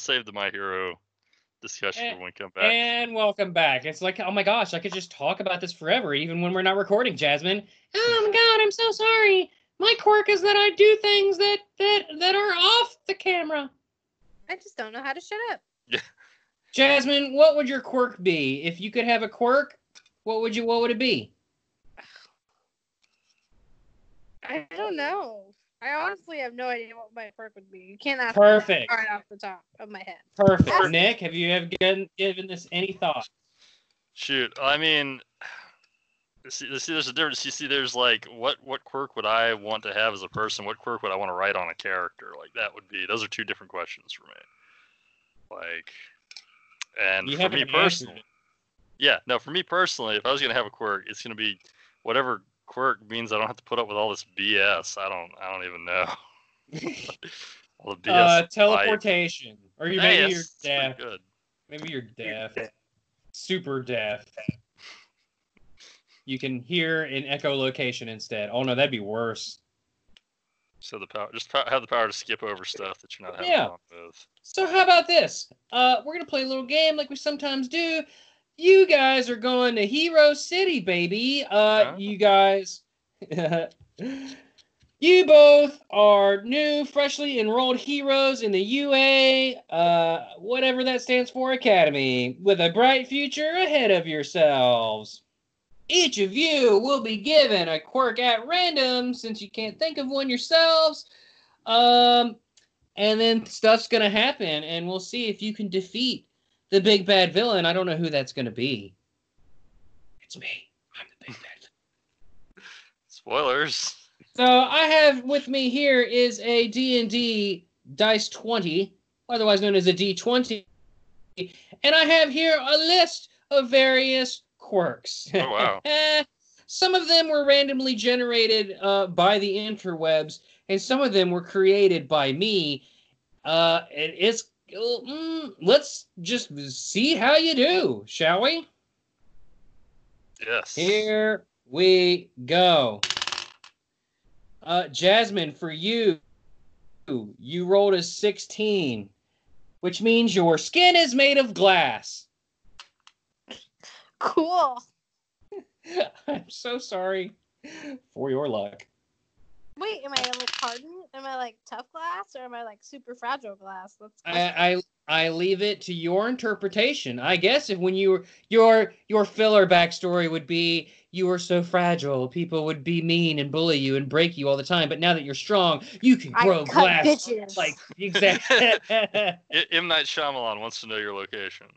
Save the My Hero discussion Eh, when we come back. And welcome back. It's like, oh my gosh, I could just talk about this forever, even when we're not recording, Jasmine. Oh my god, I'm so sorry. My quirk is that I do things that that that are off the camera. I just don't know how to shut up. Jasmine, what would your quirk be? If you could have a quirk, what would you what would it be? I don't know. I honestly have no idea what my quirk would be. You can't ask Perfect. me right off the top of my head. Perfect. Yes. Nick, have you ever given, given this any thought? Shoot, I mean, see, see, there's a difference. You see, there's like, what what quirk would I want to have as a person? What quirk would I want to write on a character? Like that would be. Those are two different questions for me. Like, and You for me personally, yeah, no, for me personally, if I was gonna have a quirk, it's gonna be whatever quirk means I don't have to put up with all this BS. I don't, I don't even know. all the BS. Uh, life. teleportation. Or you Hey, maybe you're that's deaf. Good. Maybe you're deaf. Super deaf. You can hear in echolocation instead. Oh no, that'd be worse. So the power, just have the power to skip over stuff that you're not having Yeah. fun with. So how about this? Uh, we're gonna play a little game like we sometimes do. You guys are going to Hero City, baby. Uh, Huh? you guys, you both are new, freshly enrolled heroes in the UA, uh, whatever that stands for, Academy, with a bright future ahead of yourselves. Each of you will be given a quirk at random, since you can't think of one yourselves. Um, and then stuff's gonna happen, and we'll see if you can defeat the big bad villain. I don't know who that's gonna be. It's me. I'm the big bad. Spoilers. So I have with me here is a D&D dice 20, otherwise known as a D20, and I have here a list of various quirks. Oh, wow. Some of them were randomly generated uh, by the interwebs, and some of them were created by me. Uh, it is. Mm, let's just see how you do, shall we? Yes. Here we go. Uh, Jasmine, for you, you rolled a 16, which means your skin is made of glass. Cool. I'm so sorry for your luck. Wait, am I like hardened? Am I like tough glass or am I like super fragile glass? Let's. I, I I leave it to your interpretation. I guess if when you were your your filler backstory would be you were so fragile, people would be mean and bully you and break you all the time. But now that you're strong, you can grow cut glass bitches. like exactly. I- M Night Shyamalan wants to know your location.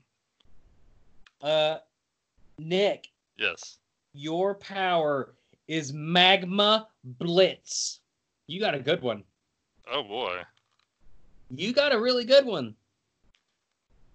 uh, Nick, Yes. your power is magma blitz. You got a good one. Oh boy. You got a really good one.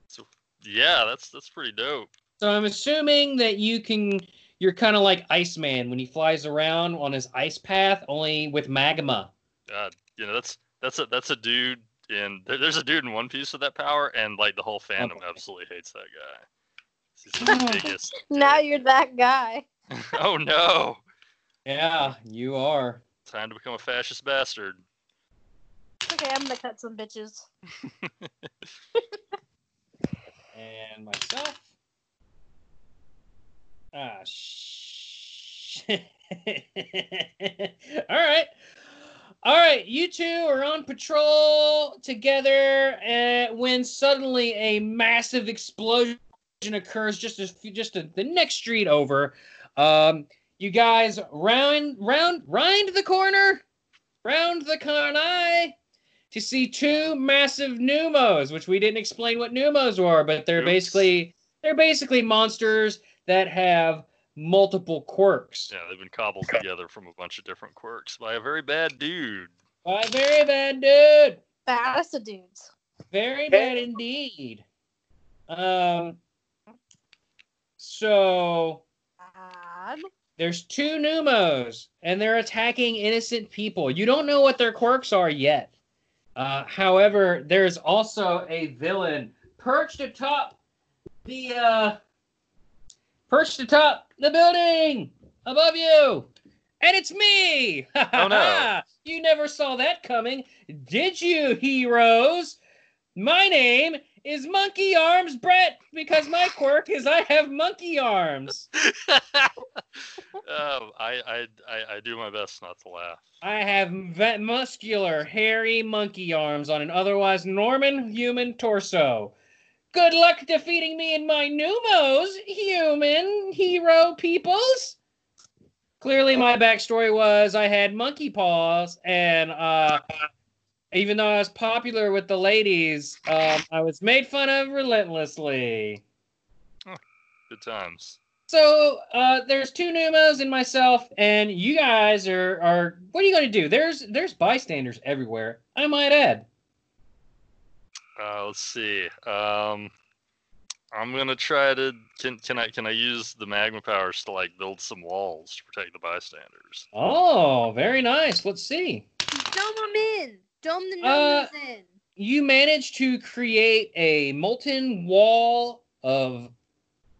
So, Yeah, that's that's pretty dope. So I'm assuming that you can. You're kind of like Iceman when he flies around on his ice path, only with magma. God, you know that's that's a that's a dude in there, there's a dude in One Piece with that power, and like the whole fandom Okay. absolutely hates that guy. He's the biggest. now you're that guy. oh no! Yeah, you are. Time to become a fascist bastard. Okay, I'm gonna cut some bitches. And myself. Ah, sh- All right. All right, you two are on patrol together uh, when suddenly a massive explosion occurs just as just a, the next street over. Um, you guys round round round the corner, round the corner to see two massive pneumos, which we didn't explain what pneumos were, but they're Oops. basically they're basically monsters that have multiple quirks. Yeah, they've been cobbled together from a bunch of different quirks by a very bad dude. By a very bad dude. Baddest of dudes. Very bad indeed. Um so Bad. There's two pneumos and they're attacking innocent people. You don't know what their quirks are yet. Uh, however, there's also a villain perched atop the uh, perched atop the building above you, and it's me. Oh, no. You never saw that coming, did you, heroes? My name is Monkey Arms Brett because my quirk is I have monkey arms. um, I, I I I do my best not to laugh. I have ve- muscular, hairy monkey arms on an otherwise Norman human torso. Good luck defeating me in my pneumos, human hero peoples. Clearly, my backstory was I had monkey paws, and uh, even though I was popular with the ladies, um, I was made fun of relentlessly. Oh, Good times. So uh, there's two pneumos and myself, and you guys are are. What are you going to do? There's there's bystanders everywhere. I might add. Uh, let's see. Um, I'm gonna try to. Can can I can I use the magma powers to like build some walls to protect the bystanders? Oh, very nice. Let's see. Dome them in. Dome the Uh, in. You managed to create a molten wall of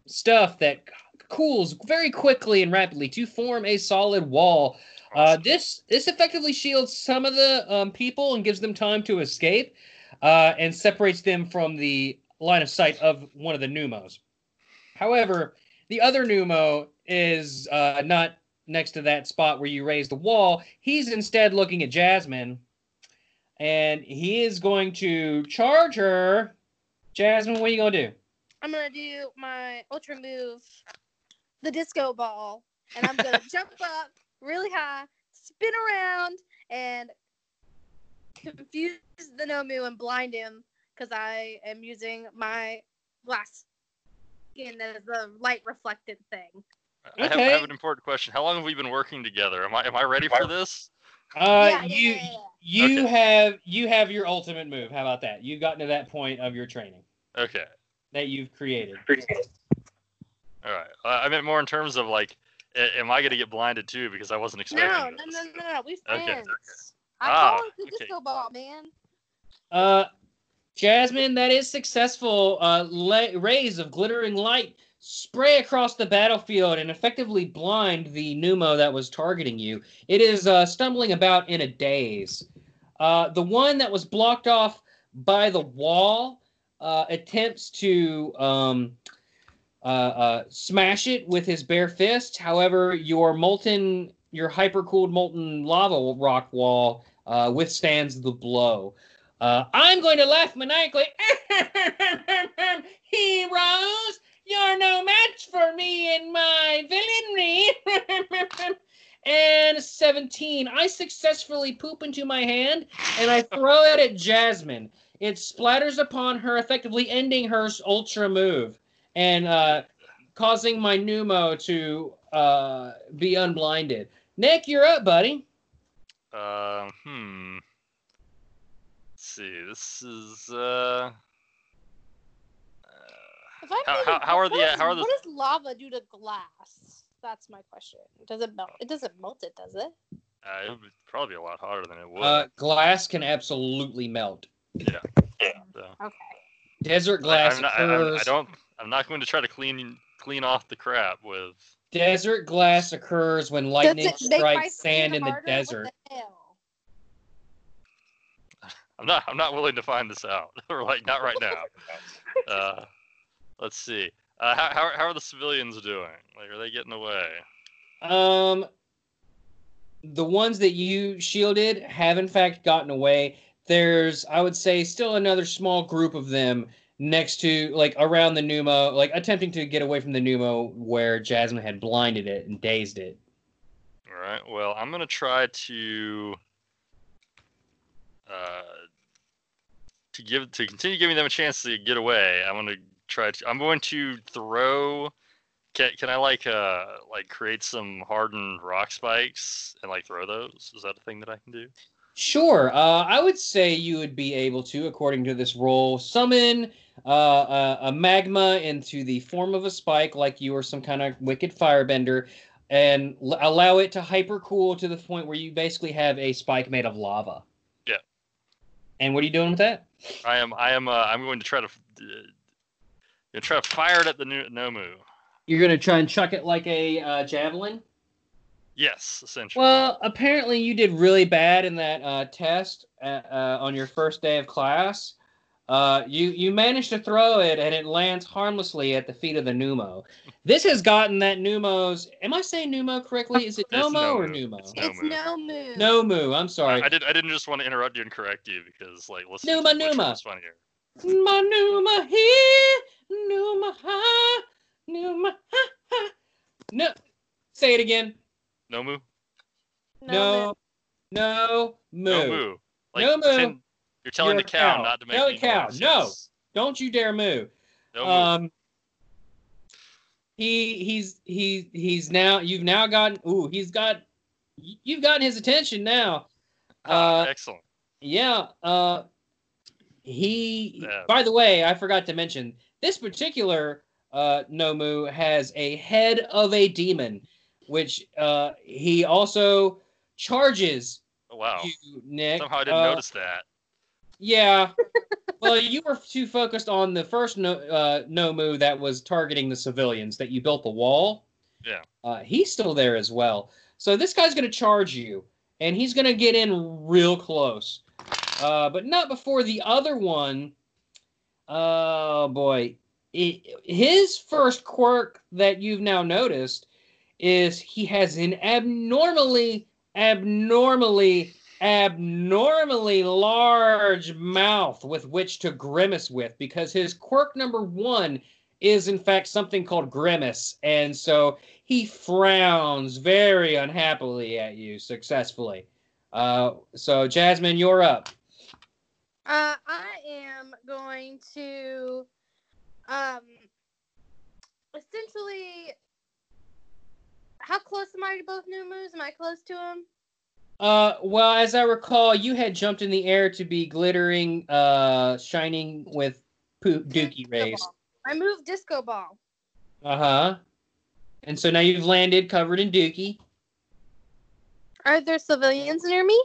stuff that cools very quickly and rapidly to form a solid wall. Uh, this this effectively shields some of the um, people and gives them time to escape, uh, and separates them from the line of sight of one of the Numos. However, the other Numo is uh, not next to that spot where you raise the wall. He's instead looking at Jasmine, and he is going to charge her. Jasmine, what are you gonna do? I'm gonna do my ultra move, the disco ball, and I'm gonna jump up really high, spin around, and confuse the Nomu and blind him because I am using my glass skin as a light reflected thing. I, have, I have an important question. How long have we been working together? Am I am I ready for this? Uh, Yeah, yeah, you yeah, yeah. you Okay. have you have your ultimate move. How about that? You've gotten to that point of your training Okay. that you've created. All right. Uh, I meant more in terms of like, am I gonna get blinded too? Because I wasn't expecting No, no, this. no, no, no. We Okay. friends. I Ah, call it the okay. disco ball, man. Uh, Jasmine, that is successful. Uh, la- rays of glittering light spray across the battlefield and effectively blind the pneumo that was targeting you. It is uh, stumbling about in a daze. Uh, the one that was blocked off by the wall uh, attempts to um, uh, uh, smash it with his bare fist. However, your molten, your hypercooled molten lava rock wall uh, withstands the blow. I'm going to laugh maniacally. Heroes, you're no match for me in my villainry. and 17. I successfully poop into my hand and I throw it at Jasmine. It splatters upon her, effectively ending her ultra move and uh, causing my Numo to uh, be unblinded. Nick, you're up, buddy. Uh, hmm. Let's see. This is uh. If I'm How- how- how are the- what is- how are the- What does lava do to glass? That's my question. Does it melt? It doesn't melt it, does it? Uh, it would probably be a lot hotter than it would. Uh, glass can absolutely melt. yeah. So, Okay. Desert glass I'm not, I, I'm- I don't. I'm not going to try to clean clean off the crap with. Desert glass occurs when lightning it strikes sand in the harder? desert. What the hell? I'm not. I'm not willing to find this out. or like not right now. Uh, let's see. Uh, how, how how are the civilians doing? Like, are they getting away? Um, the ones that you shielded have in fact gotten away. There's, I would say, still another small group of them next to, like, around the Numo, like attempting to get away from the Numo where Jasmine had blinded it and dazed it. All right. Well, I'm gonna try to uh, to give to continue giving them a chance to get away. I'm gonna try to. I'm going to throw. Can, can I like uh like create some hardened rock spikes and like throw those? Is that a thing that I can do? Sure. Uh, I would say you would be able to, according to this roll, summon uh, a, a magma into the form of a spike, like you are some kind of wicked firebender, and l- allow it to hypercool to the point where you basically have a spike made of lava. Yeah. And what are you doing with that? I am. I am. Uh, I'm going to try to. Gonna try to fire it at the Nu- Nomu. You're gonna try and chuck it like a uh, javelin. Yes, essentially. Well, apparently you did really bad in that uh, test uh, uh, on your first day of class. Uh, you you managed to throw it and it lands harmlessly at the feet of the Numo. This has gotten that Numo's. Am I saying Numo correctly? Is it It's Nomo or Nomu. Numo? It's It's Nomu. no move. Nomu. I'm sorry. I did. I didn't just want to interrupt you and correct you because like listen. Numa, to which Numa. one was funnier. My Numa here, Numa ha, Numa ha ha. No, say it again. Nomu. No, no, moo. No moo. Like, No moo. pretend- You're telling You're the cow, cow. not to make Tell the cow, noise. no. Don't you dare moo. No moo. Um, he he's he he's now you've now gotten ooh he's got you've gotten his attention now. Ah, Uh, excellent. yeah. Uh, he. Yeah. By the way, I forgot to mention this particular uh Nomu has a head of a demon, which uh he also charges Oh, wow. you, Nick. Somehow I didn't Uh, notice that. Yeah. well, you were too focused on the first no, uh, Nomu that was targeting the civilians that you built the wall. Yeah. Uh, he's still there as well. So this guy's going to charge you, and he's going to get in real close, uh, but not before the other one. Oh boy, I- his first quirk that you've now noticed is he has an abnormally, abnormally abnormally large mouth with which to grimace with because his quirk number one is in fact something called grimace. And so he frowns very unhappily at you successfully. Uh, so jasmine you're up Uh, I am going to, um, essentially. How close am I to both new moves? Am I close to them? uh, well as i recall you had jumped in the air to be glittering uh, shining with poop dookie rays I moved disco ball. uh-huh and so now you've landed covered in dookie Are there civilians near me?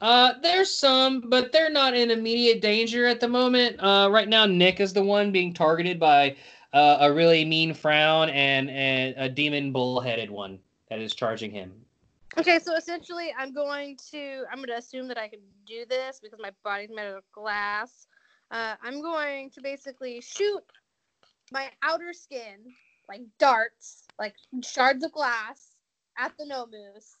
Uh, there's some, but they're not in immediate danger at the moment. Uh, right now, Nick is the one being targeted by uh, a really mean frown and, and a demon bull-headed one that is charging him. Okay, so essentially, I'm going to. I'm going to assume that I can do this because my body's made of glass. Uh, I'm going to basically shoot my outer skin like darts, like shards of glass at the Nomus.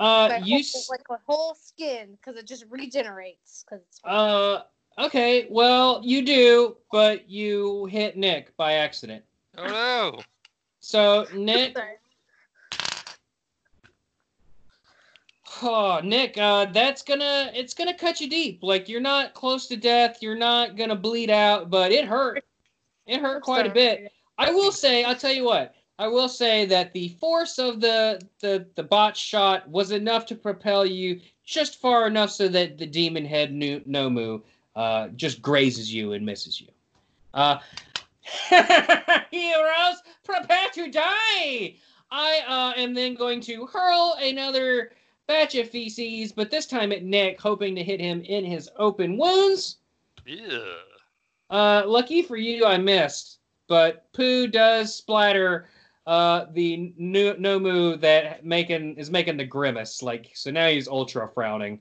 Uh, you. whole, s- like a whole skin because it just regenerates because Uh, okay. Well, you do, but you hit Nick by accident. Oh no! So Nick, oh Nick, uh, that's gonna it's gonna cut you deep. Like you're not close to death. You're not gonna bleed out, but it hurt. It hurt quite a bit. I will say, I'll tell you what. I will say that the force of the the the bot shot was enough to propel you just far enough so that the demon head Nu- Nomu uh, just grazes you and misses you. Uh, heroes, prepare to die! I uh, am then going to hurl another batch of feces, but this time at Nick, hoping to hit him in his open wounds. Yeah. Uh, lucky for you, I missed, but poo does splatter uh, the no- Nomu that making is making the grimace. Like so now he's ultra frowning,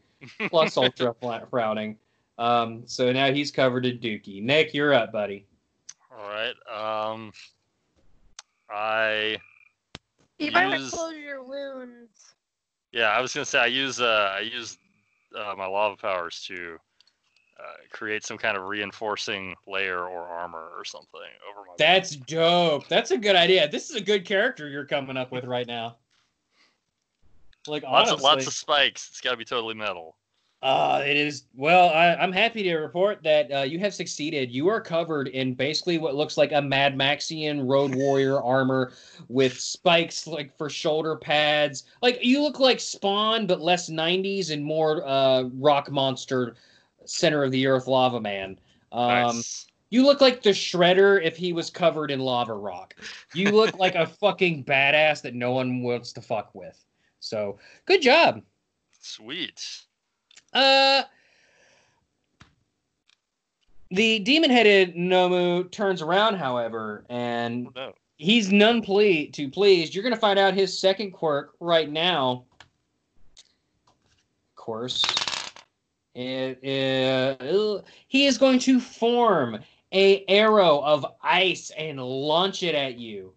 plus ultra fla- frowning. Um, so now he's covered in dookie. Nick, you're up, buddy. All right. Um, I You might Use- close your wounds. yeah, I was gonna say I use uh I use uh, my lava powers to uh, create some kind of reinforcing layer or armor or something over my. That's dope. That's a good idea. This is a good character you're coming up with right now. Like lots honestly, of lots of spikes. It's got to be totally metal. Uh, it is. Well, I, I'm happy to report that uh, you have succeeded. You are covered in basically what looks like a Mad Maxian Road Warrior armor with spikes like for shoulder pads. Like you look like Spawn, but less 90s and more uh, rock monster, center of the earth lava man. Um, nice. You look like the Shredder if he was covered in lava rock. You look like a fucking badass that no one wants to fuck with. So good job. Sweet. Uh, the demon-headed Nomu turns around, however, and Oh, no. he's none ple- too pleased. You're gonna find out his second quirk right now. Of course, he is going to form a arrow of ice and launch it at you.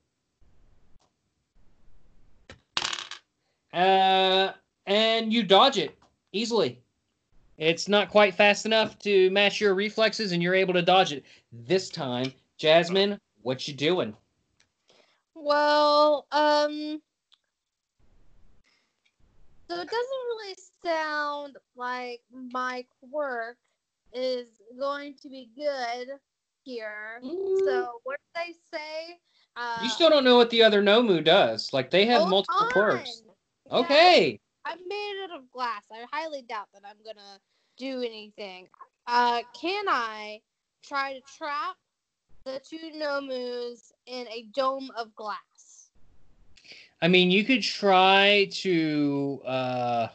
Uh, and you dodge it easily. It's not quite fast enough to match your reflexes, and you're able to dodge it. This time, Jasmine, what you doing? Well, um, so it doesn't really sound like my quirk is going to be good here. So what did they say? Uh, you still don't know what the other Nomu does. Like they have hold multiple quirks. on. Yeah, Okay. I'm made out of glass. I highly doubt that I'm gonna do anything. Uh, can I try to trap the two Nomus in a dome of glass? I mean, you could try to. uh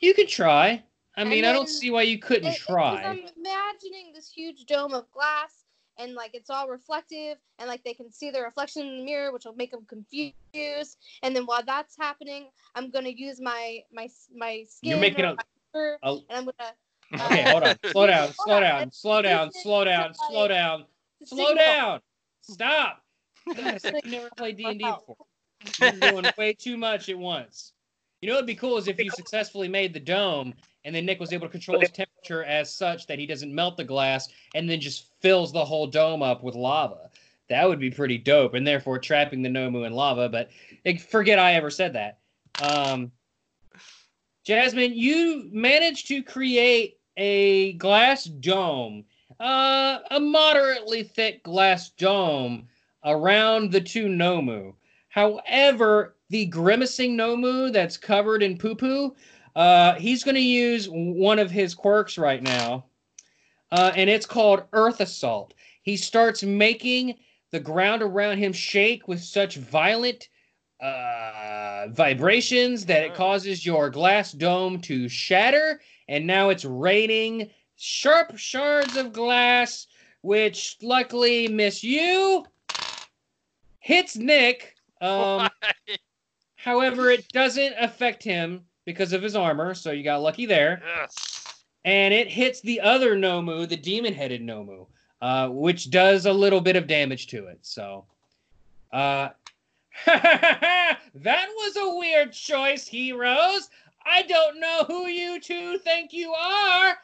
You could try. I mean, I don't see why you couldn't It- it- try. I'm imagining this huge dome of glass, and like it's all reflective, and like they can see the reflection in the mirror, which will make them confused. And then while that's happening, I'm gonna use my my my skin. You're making or a- my fur, a- and I'm gonna Okay, hold on. Slow down. Slow down. Slow down. Slow down. Slow down. Slow down. Stop. God, it's like you never played D and D before. You're doing way too much at once. You know it'd be cool is if you successfully made the dome and then Nick was able to control his temperature as such that he doesn't melt the glass and then just fills the whole dome up with lava. That would be pretty dope, and therefore trapping the Nomu in lava. But forget I ever said that. Um, Jasmine, you managed to create a glass dome, uh, a moderately thick glass dome around the two Nomu. However, the grimacing Nomu that's covered in poo poo, uh, he's going to use one of his quirks right now, uh, and it's called Earth Assault. He starts making the ground around him shake with such violent uh, vibrations that it Oh. causes your glass dome to shatter, and now it's raining sharp shards of glass, which luckily miss you. Hits Nick. Um, however, it doesn't affect him because of his armor, so you got lucky there. yes. And it hits the other Nomu, the demon-headed Nomu. uh, which does a little bit of damage to it. So, uh, that was a weird choice, heroes. I don't know who you two think you are,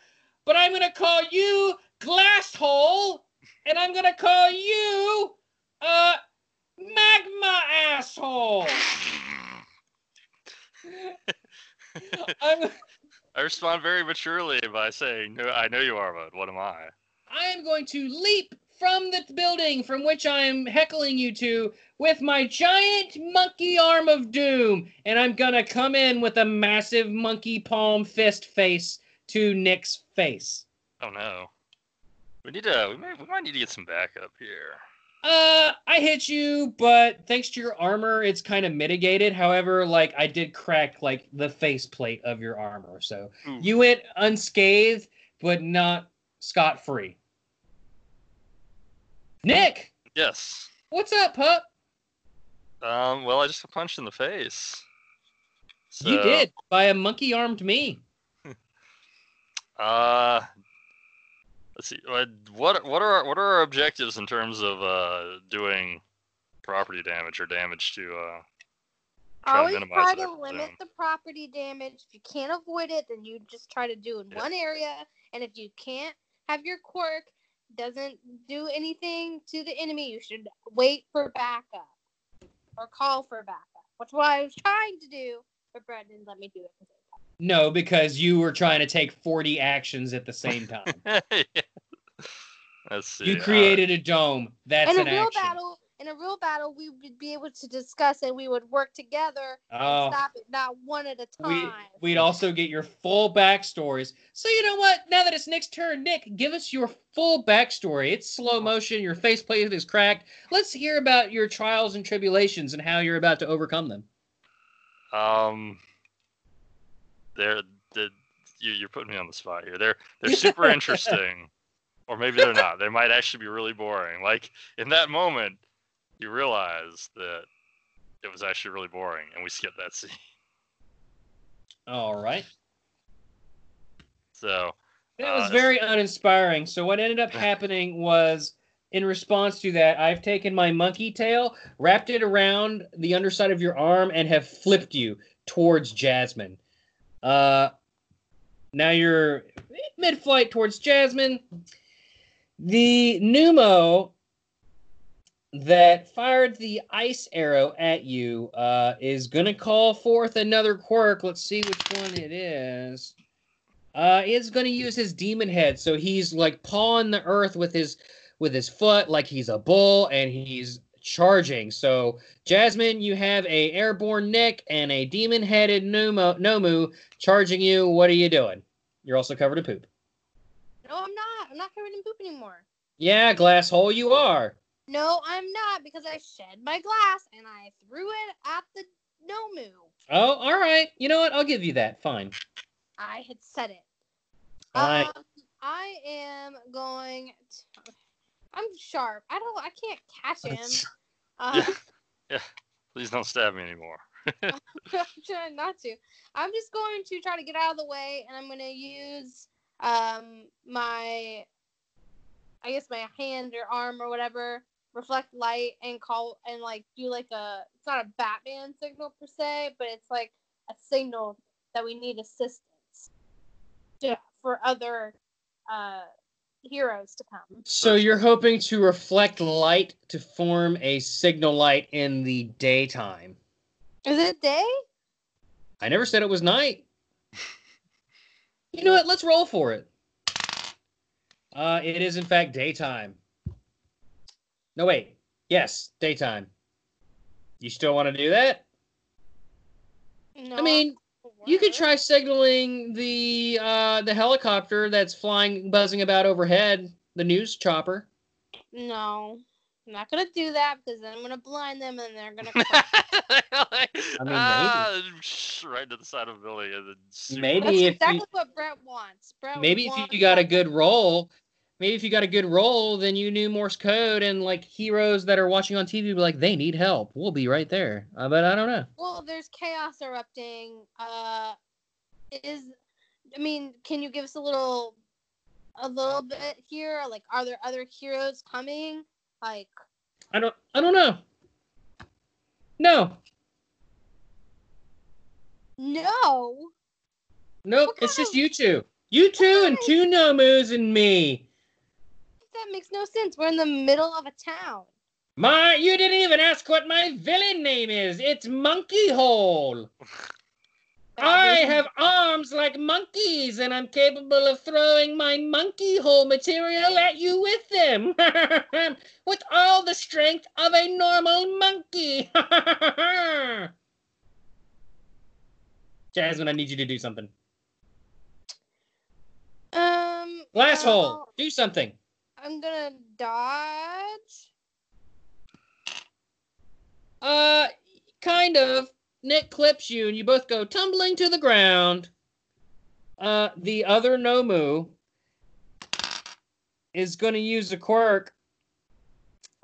but I'm gonna call you Glasshole, and I'm gonna call you uh Magma Asshole. I respond very maturely by saying, "No, I know you are, but what am I?" I am going to leap from the building from which I am heckling you to with my giant monkey arm of doom, and I'm gonna come in with a massive monkey palm fist face to Nick's face. Oh no. We need to. We might, we might need to get some backup here. Uh, I hit you, but thanks to your armor, it's kind of mitigated. However, like I did crack like the faceplate of your armor, so Ooh. you went unscathed, but not scot free. Nick, Yes. what's up, pup? Um. Well, I just got punched in the face. You did by a monkey armed me. Uh. Let's see. What what what are our, what are our objectives in terms of uh doing property damage or damage to uh Try to try to limit the property damage. If you can't avoid it, then you just try to do in Yeah. one area. And if you can't have your quirk doesn't do anything to the enemy, you should wait for backup or call for backup. That's what I was trying to do, but Brett didn't let me do it. No, because you were trying to take 40 actions at the same time. yeah. Let's see. you uh, created a dome. That's in a an real action. battle, in a real battle, we would be able to discuss and we would work together Oh. and stop it, not one at a We, time. we'd also get your full backstories. So you know what? Now that it's Nick's turn, Nick, give us your full backstory. It's slow motion. Your faceplate is cracked. Let's hear about your trials and tribulations and how you're about to overcome them. Um, they're the you, you're putting me on the spot here. They're they're super interesting, or maybe they're not. They might actually be really boring. Like in that moment, you realize that it was actually really boring, and we skipped that scene. All right. So That Uh, was very uninspiring. So what ended up happening was in response to that, I've taken my monkey tail, wrapped it around the underside of your arm, and have flipped you towards Jasmine. Uh, now you're mid-flight towards Jasmine. The pneumo that fired the ice arrow at you uh, is gonna call forth another quirk. Let's see which one it is. Uh, is going to use his demon head, so he's like pawing the earth with his with his foot, like he's a bull, and he's charging. So, Jasmine, you have a airborne Nick and a demon-headed Nomu, Nomu charging you. What are you doing? You're also covered in poop. no, I'm not. I'm not covered in poop anymore. Yeah, glass hole, you are. No, I'm not because I shed my glass and I threw it at the Nomu. Oh, all right. You know what? I'll give you that. Fine. I had said it. I- Um, I am going. To, I'm sharp. I don't. I can't catch him. Uh, yeah, please don't stab me anymore. I'm trying not to. I'm just going to try to get out of the way, and I'm going to use um my, I guess my hand or arm or whatever, reflect light and call and like do like a. It's not a Batman signal per se, but it's like a signal that we need assistance to, for other uh heroes to come. So you're hoping to reflect light to form a signal light in the daytime. Is it day? I never said it was night. You know what? Let's roll for it. Uh, it is in fact daytime. No wait. Yes, daytime. You still want to do that? No. I mean, you could try signaling the uh, the helicopter that's flying, buzzing about overhead, the news chopper. No, I'm not gonna do that because then I'm gonna blind them and they're gonna. cry. I mean, sh- right to the side of a building and then Maybe That's if you- exactly what Brett wants. Brett maybe if you got a good roll, maybe if you got a good role, then you knew Morse code and like heroes that are watching on TV be like, they need help. We'll be right there. Uh, but I don't know. Well, there's chaos erupting. Uh, is I mean, can you give us a little a little bit here? Like, are there other heroes coming? Like, I don't. I don't know. No. no. Nope. It's just of- you two. You two and two Nomus and me. That makes no sense. We're in the middle of a town. My, you didn't even ask what my villain name is. It's Monkey Hole. I have arms like monkeys, and I'm capable of throwing my monkey hole material at you with them. with all the strength of a normal monkey. Jasmine, I need you to do something. Um. Glass well, hole, do something. I'm gonna dodge. Uh, kind of. Nick clips you, and you both go tumbling to the ground. Uh, the other Nomu is going to use a quirk.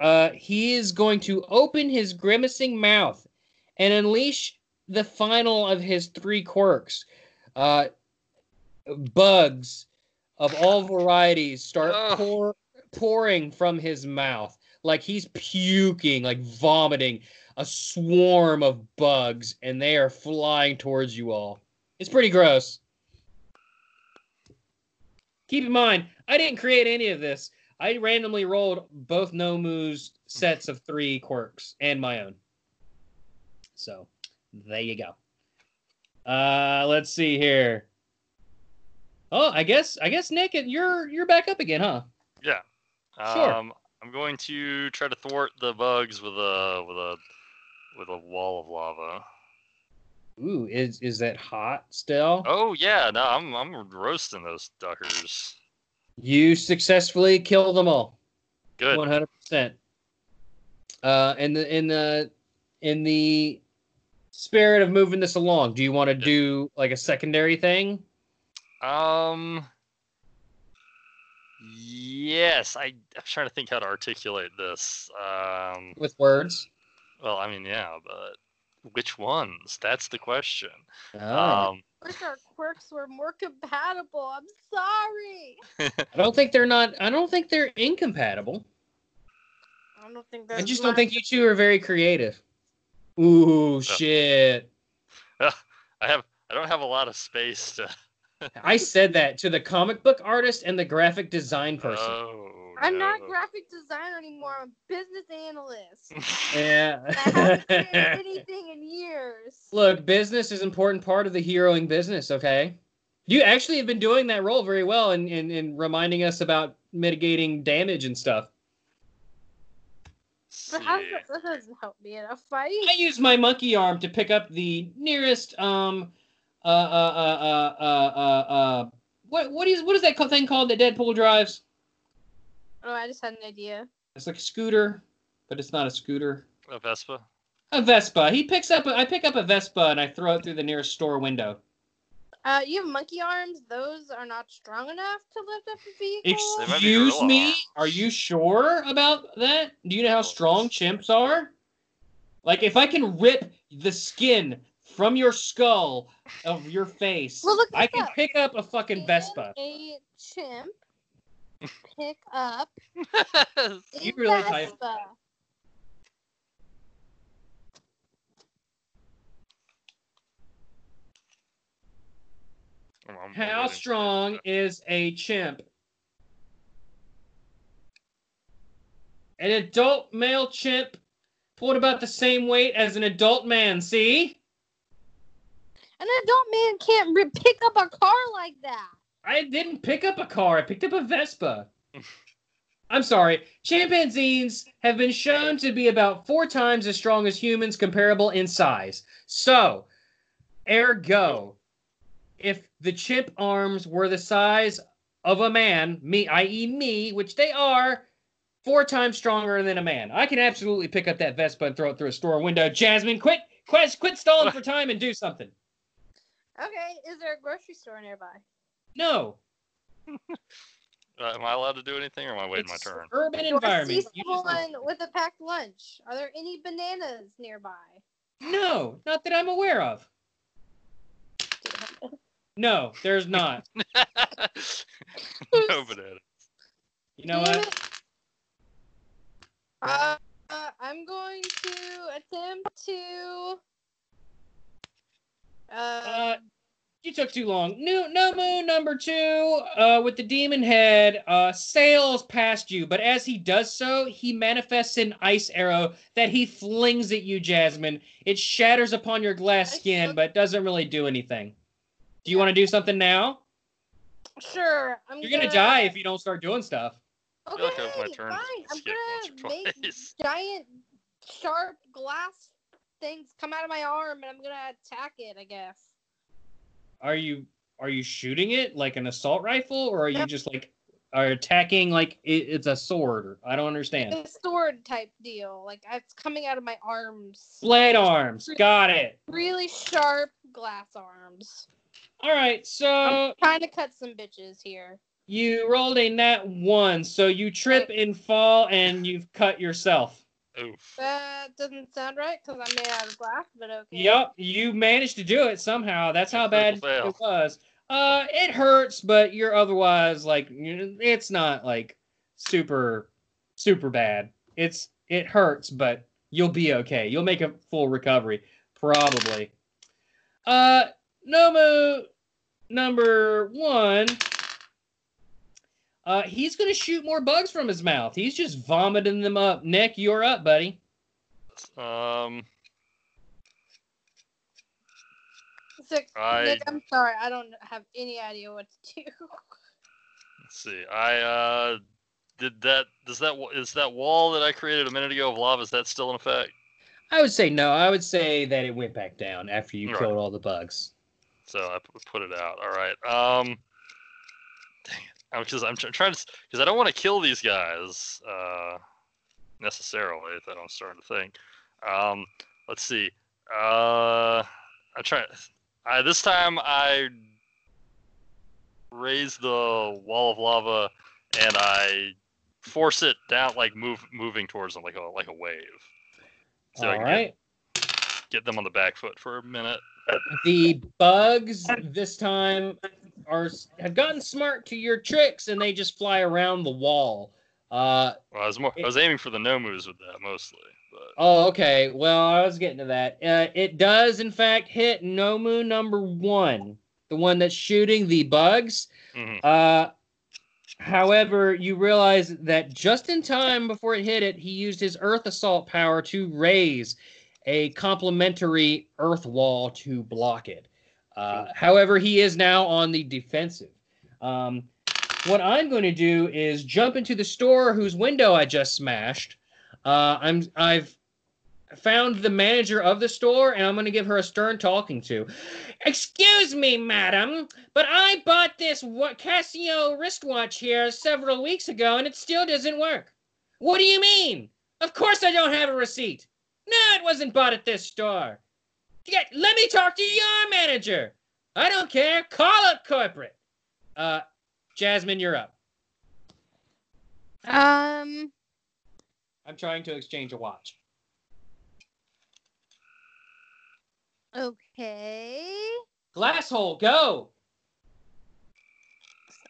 Uh, he is going to open his grimacing mouth and unleash the final of his three quirks. Uh, bugs of all varieties start Ugh. pour, pouring from his mouth like he's puking, like vomiting a swarm of bugs, and they are flying towards you all. It's pretty gross. Keep in mind, I didn't create any of this. I randomly rolled both Nomu's sets of three quirks and my own. So there you go. Uh, let's see here. Oh, I guess I guess Nick, you're you're back up again, huh? Yeah. Sure. Um, I'm going to try to thwart the bugs with a with a with a wall of lava. Ooh, is is that hot still? Oh yeah, no, I'm I'm roasting those duckers. You successfully kill them all. Good. One hundred percent. Uh, in the in the in the spirit of moving this along, do you want to do like a secondary thing? Um. Yes, I I'm trying to think how to articulate this. Um. with words? Well, I mean, yeah, but which ones? That's the question. Oh. Um. Wish our quirks were more compatible. I'm sorry. I don't think they're not. I don't think they're incompatible. I don't think I just don't think you two are very creative. Ooh, shit! I have I don't have a lot of space to. I said that to the comic book artist and the graphic design person. Oh. I'm not no. graphic designer anymore. I'm a business analyst. I yeah. haven't created anything in years. Look, business is an important part of the heroing business, okay? You actually have been doing that role very well in, in, in reminding us about mitigating damage and stuff. But how See. does that, that doesn't help me in a fight. I use my monkey arm to pick up the nearest um uh uh uh uh uh, uh, uh what what is what is that thing called that Deadpool drives? Oh, I just had an idea. It's like a scooter, but it's not a scooter. A Vespa. A Vespa. He picks up. A, I pick up a Vespa and I throw it through the nearest store window. Uh, you have monkey arms. Those are not strong enough to lift up a vehicle. They Excuse me? arms. Are you sure about that? Do you know how strong chimps are? Like, if I can rip the skin from your skull of your face, Well, look I can up. pick up a fucking Can Vespa. A chimp pick up a You really Vespa. I'm- I'm How strong is a chimp? An adult male chimp pulled about the same weight as an adult man, see? An adult man can't ri- pick up a car like that. I didn't pick up a car. I picked up a Vespa. I'm sorry. Chimpanzees have been shown to be about four times as strong as humans, comparable in size. So, ergo, if the chimp arms were the size of a man, me, i.e., me, which they are, four times stronger than a man, I can absolutely pick up that Vespa and throw it through a store window. Jasmine, quit, quit, quit stalling for time and do something. Okay, is there a grocery store nearby? No, Uh, am I allowed to do anything, or am I waiting my turn? urban Do I environment. see You just- someone with a packed lunch? Are there any bananas nearby? No, not that I'm aware of. No, there's not. no bananas. You know Damn what? it. Uh, uh, I'm going to attempt to. Uh, Uh, you took too long. New Nomu number two, uh, with the demon head, uh, sails past you, but as he does so, he manifests an ice arrow that he flings at you, Jasmine. It shatters upon your glass skin, but doesn't really do anything. Do you want to do something now? sure. I'm You're gonna die if you don't start doing stuff. Okay, like my turn fine. I'm skip once or gonna make giant, sharp glass things come out of my arm, and I'm gonna attack it. I guess. Are you are you shooting it like an assault rifle, or are you just like are attacking like it, it's a sword? I don't understand. A sword type deal. Like it's coming out of my arms. Blade arms, got it. Really sharp glass arms. All right, so Trying to cut some bitches here. You rolled a nat one, so you trip and fall and you've cut yourself. Oof. That doesn't sound right because I'm made out of glass, but okay. Yep, you managed to do it somehow. That's how bad Critical it was. Uh, it hurts, but you're otherwise like it's not like super, super bad. It's it hurts, but you'll be okay. You'll make a full recovery, probably. Uh, Nomu number one. Uh, he's gonna shoot more bugs from his mouth. He's just vomiting them up. Nick, you're up, buddy. Um, So, I- Nick, I'm sorry. I don't have any idea what to do. let's see. I uh did that. Does that wa- is that wall that I created a minute ago of lava? Is that still in effect? I would say no. I would say that it went back down after you Right. killed all the bugs. So I put it out. All right. Um, dang it. Because I'm tr- trying to, because I don't want to kill these guys uh, necessarily. That I'm starting to think. Um, let's see. Uh, I try. I this time I raise the wall of lava and I force it down, like move moving towards them, like a like a wave. So I all right. get, get them on the back foot for a minute. The bugs this time are have gotten smart to your tricks, and they just fly around the wall. Uh, Well, I was more. I was aiming for the nomus with that mostly, but oh, okay. Well, I was getting to that. Uh, it does, in fact, hit Nomu number one, the one that's shooting the bugs. mhm. Uh, however, you realize that just in time before it hit it, he used his Earth Assault power to raise a complementary Earth wall to block it. Uh, however, he is now on the defensive. Um, what I'm going to do is jump into the store whose window I just smashed. Uh, I'm I've found the manager of the store, and I'm going to give her a stern talking to. Excuse me, madam, but I bought this Casio wristwatch here several weeks ago, and it still doesn't work. What do you mean? Of course I don't have a receipt. No, it wasn't bought at this store. Get, let me talk to your manager. I don't care. Call up corporate. Uh, Jasmine, you're up. Um, I'm trying to exchange a watch. okay. Glass hole, go.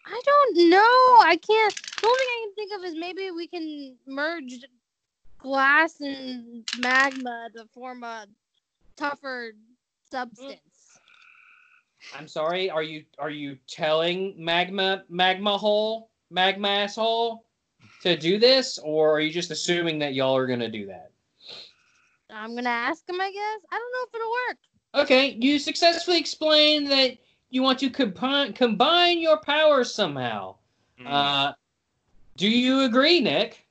I don't know. I can't. The only thing I can think of is maybe we can merge glass and magma to form a tougher substance. I'm sorry. Are you are you telling magma magma hole magma asshole to do this, or are you just assuming that y'all are gonna do that? I'm gonna ask him. I guess. I don't know if it'll work. Okay, you successfully explained that you want to combine combine your powers somehow. Mm. Uh, do you agree, Nick?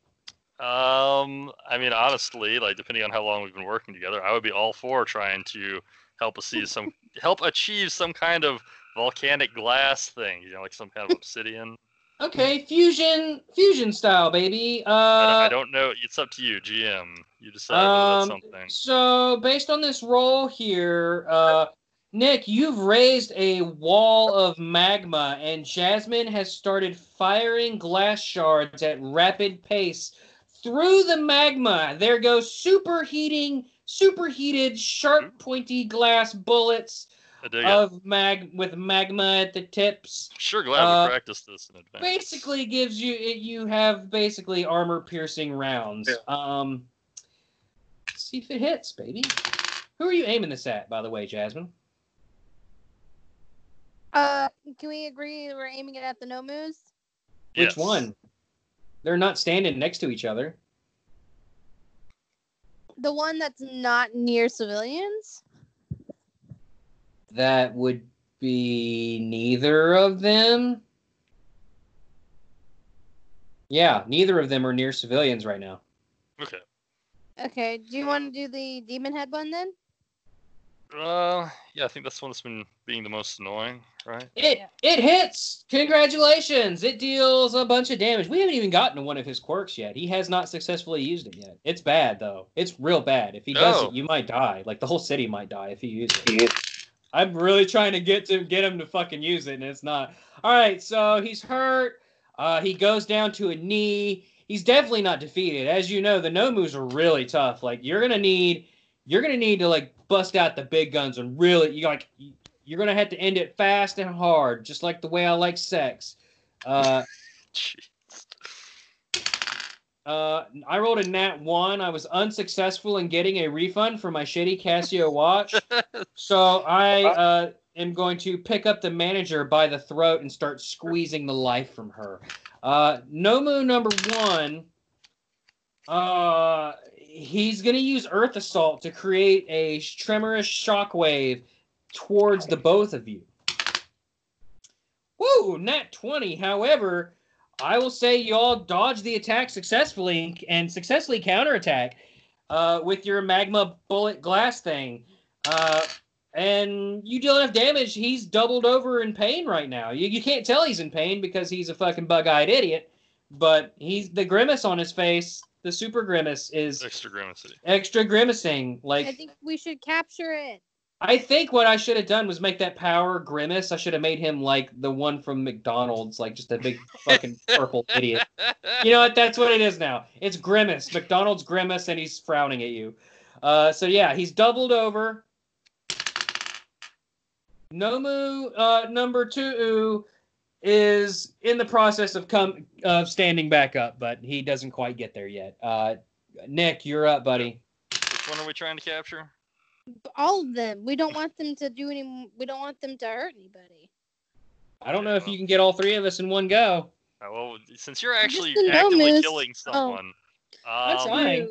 Um, I mean, honestly, like depending on how long we've been working together, I would be all for trying to help us see some help achieve some kind of volcanic glass thing. You know, like some kind of obsidian. Okay, fusion fusion style, baby. I, don't, I Uh, don't know. It's up to you, GM. You decide Um, something. so based on this roll here, uh, Nick, you've raised a wall of magma, and Jasmine has started firing glass shards at rapid pace through the magma. There goes superheating, superheated, sharp, pointy glass bullets. I dig it. of mag with magma at the tips. Sure glad uh, we practiced this in advance. Basically gives you you have basically armor piercing rounds. Um let's see if it hits, baby. Who are you aiming this at, by the way, Jasmine? Uh, can we agree we're aiming it at the Nomus? Which Yes. one? They're not standing next to each other. The one that's not near civilians? That would be neither of them. Yeah, neither of them are near civilians right now. Okay. Okay, do you want to do the demon head one then? Uh, yeah, I think that's the one that's been being the most annoying, right? It Yeah. it hits. Congratulations. It deals a bunch of damage. We haven't even gotten to one of his quirks yet. He has not successfully used it yet. It's bad though. It's real bad. If he does Oh. it, you might die. Like the whole city might die if he uses it. I'm really trying to get to get him to fucking use it, and it's not. All right, so he's hurt. Uh, he goes down to a knee. He's definitely not defeated. As you know, the Nomus are really tough. Like you're gonna need, you're gonna need to like bust out the big guns and really, you like, you're gonna have to end it fast and hard, just like the way I like sex. Uh, uh, I rolled a nat one. I was unsuccessful in getting a refund for my shitty Casio watch. so I uh, am going to pick up the manager by the throat and start squeezing the life from her. Uh, Nomu number one. Uh, he's going to use Earth Assault to create a tremorous shockwave towards the both of you. Woo, nat 20. However, I will say y'all dodge the attack successfully and successfully counterattack uh, with your magma bullet glass thing. Uh, and you deal enough damage, he's doubled over in pain right now. You, you can't tell he's in pain because he's a fucking bug eyed idiot, but he's the grimace on his face, the super grimace, is Extra grimacy. extra grimacing. Like, I think we should capture it. I think what I should have done was make that power grimace. I should have made him like the one from McDonald's, like just a big fucking purple idiot. You know what? That's what it is now. It's grimace. McDonald's grimace, and he's frowning at you. Uh, so yeah, he's doubled over. Nomu uh, number two is in the process of come of standing back up, but he doesn't quite get there yet. Uh, Nick, you're up, buddy. Which one are we trying to capture? All of them. We don't want them to do any. We don't want them to hurt anybody. I don't know if you can get all three of us in one go. Uh, well, since you're actually the actively Nomus. killing Oh. someone, I'm um, trying.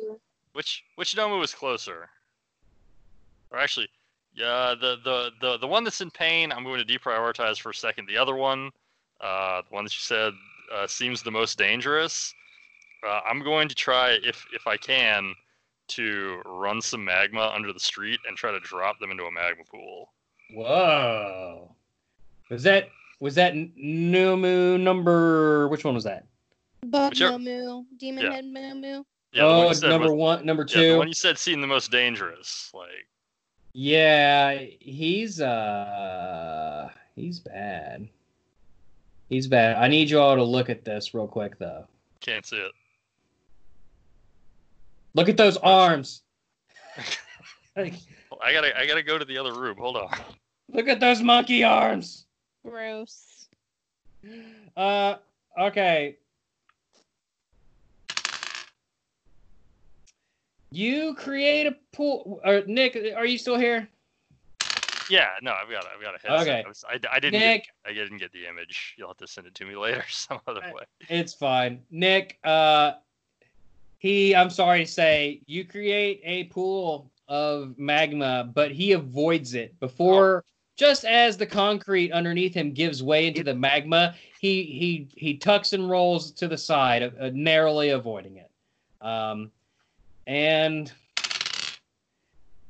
Which which Nomu was closer? Or actually, yeah, the the the the one that's in pain, I'm going to deprioritize for a second. The other one, uh, the one that you said uh, seems the most dangerous. Uh, I'm going to try, if if I can, to run some magma under the street and try to drop them into a magma pool. Whoa. Was that was that N- Nomu number? Which one was that? Bug Whichever- Nomu, Demon Yeah. Head Nomu. Yeah, the one oh, you said number was- one, number yeah, the two. one you said seemed the most dangerous. Like, Yeah, he's uh he's bad. He's bad. I need you all to look at this real quick though. can't see it. Look at those arms. Like, I gotta I gotta go to the other room. Hold on. look at those monkey arms. Gross. Uh okay. You create a pool. Or Nick, are you still here? Yeah, no, I've got I've got a headset. Okay. I, was, I, I didn't Nick, get, I didn't get the image. You'll have to send it to me later some other way. It's fine. Nick, uh he I'm sorry to say, you create a pool of magma, but he avoids it before just as the concrete underneath him gives way into the magma, he he he tucks and rolls to the side, uh, narrowly avoiding it. Um and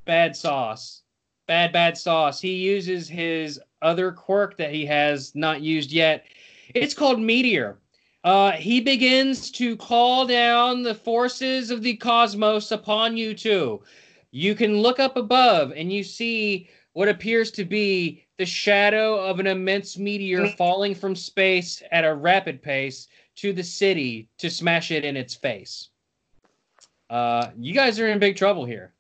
bad sauce. Bad bad sauce. He uses his other quirk that he has not used yet. It's called Meteor. Uh, he begins to call down the forces of the cosmos upon you too. You can look up above and you see what appears to be the shadow of an immense meteor falling from space at a rapid pace to the city to smash it in its face. Uh, you guys are in big trouble here.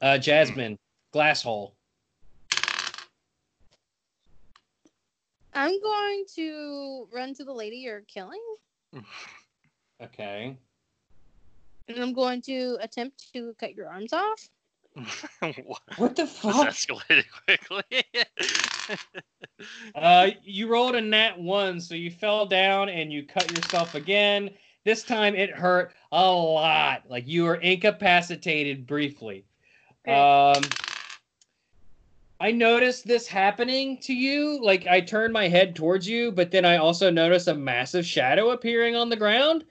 Uh, Jasmine, glass hole. I'm going to run to the lady you're killing, Okay. and I'm going to attempt to cut your arms off. what? What the This fuck? escalated quickly. Uh, you rolled a nat one, so you fell down and you cut yourself again. This time it hurt a lot. Like you were incapacitated briefly. Um, I noticed this happening to you. Like I turned my head towards you, but then I also noticed a massive shadow appearing on the ground.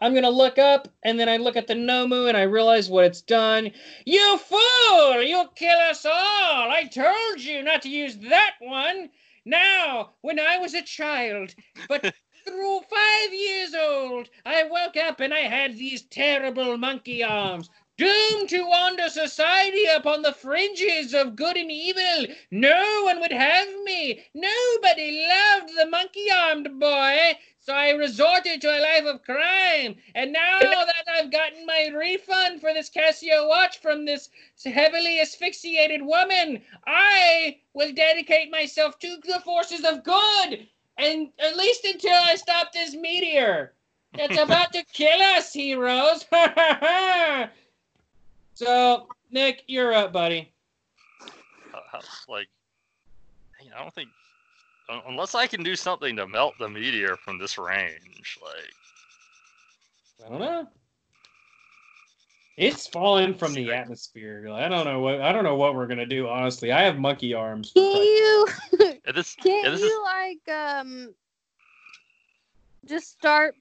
I'm gonna look up, and then I look at the Nomu, and I realize what it's done. You fool! You'll kill us all! I told you not to use that one. Now, when I was a child, but through five years old, I woke up and I had these terrible monkey arms. Doomed to wander society upon the fringes of good and evil. No one would have me. Nobody loved the monkey armed boy. So I resorted to a life of crime. And now that I've gotten my refund for this Casio watch from this heavily asphyxiated woman, I will dedicate myself to the forces of good. And at least until I stop this meteor. It's about to kill us, heroes. so, Nick, you're up, buddy. How- how- like, you know, I don't think unless I can do something to melt the meteor from this range, like, I don't know. It's falling from the atmosphere. I don't know what I don't know what we're gonna do. Honestly, I have monkey arms. Can Christ's you yeah, this, can't yeah, this you is like um just start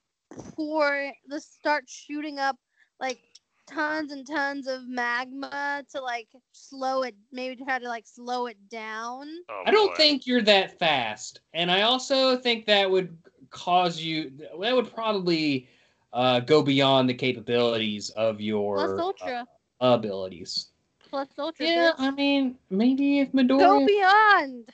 pour just start shooting up like tons and tons of magma to like slow it maybe try to like slow it down. oh, I don't boy. think you're that fast, and I also think that would cause you. That would probably uh, go beyond the capabilities of your Plus ultra. uh, abilities. Plus ultra. Yeah, bitch. I mean, maybe if midori Go beyond.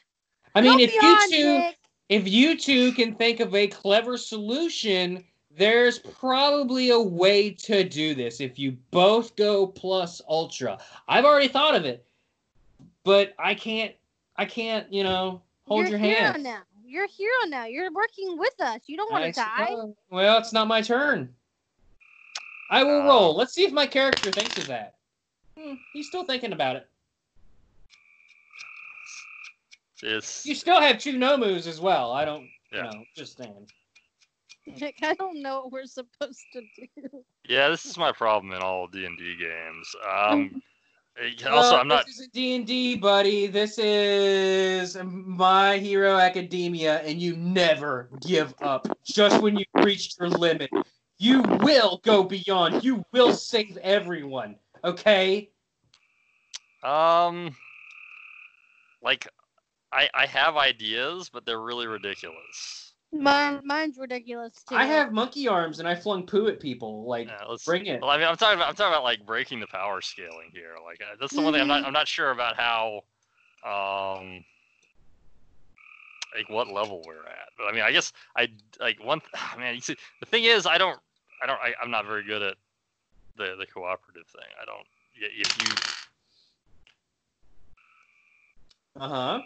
I mean, Go if you two, Nick. if you two can think of a clever solution, there's probably a way to do this. If you both go plus ultra, I've already thought of it, but I can't. I can't. You know, hold You're your a hero hand. now. You're a hero now. You're working with us. You don't want to die. suppose. Well, it's not my turn. I will Uh, roll. Let's see if my character thinks of that. Hmm, he's still thinking about it. it's You still have two Nomus as well. I don't. Yeah. You know, just saying. Nick, I don't know what we're supposed to do. yeah, this is my problem in all D and D games. Um, also, Uh, I'm not. This is D&D, buddy. This is My Hero Academia, and you never give up. Just when you've reached your limit, you will go beyond. You will save everyone. Okay? Um, like, I I have ideas, but they're really ridiculous. Mine, mine's ridiculous too. I have monkey arms, and I flung poo at people. Like, Yeah, let's bring it. Well, I mean, I'm talking about I'm talking about like breaking the power scaling here. Like uh, that's the one thing I'm not I'm not sure about how, um, like what level we're at. But I mean, I guess I like one. th- Man, you see, the thing is, I don't I don't I, I'm not very good at the the cooperative thing. I don't. If you Uh huh.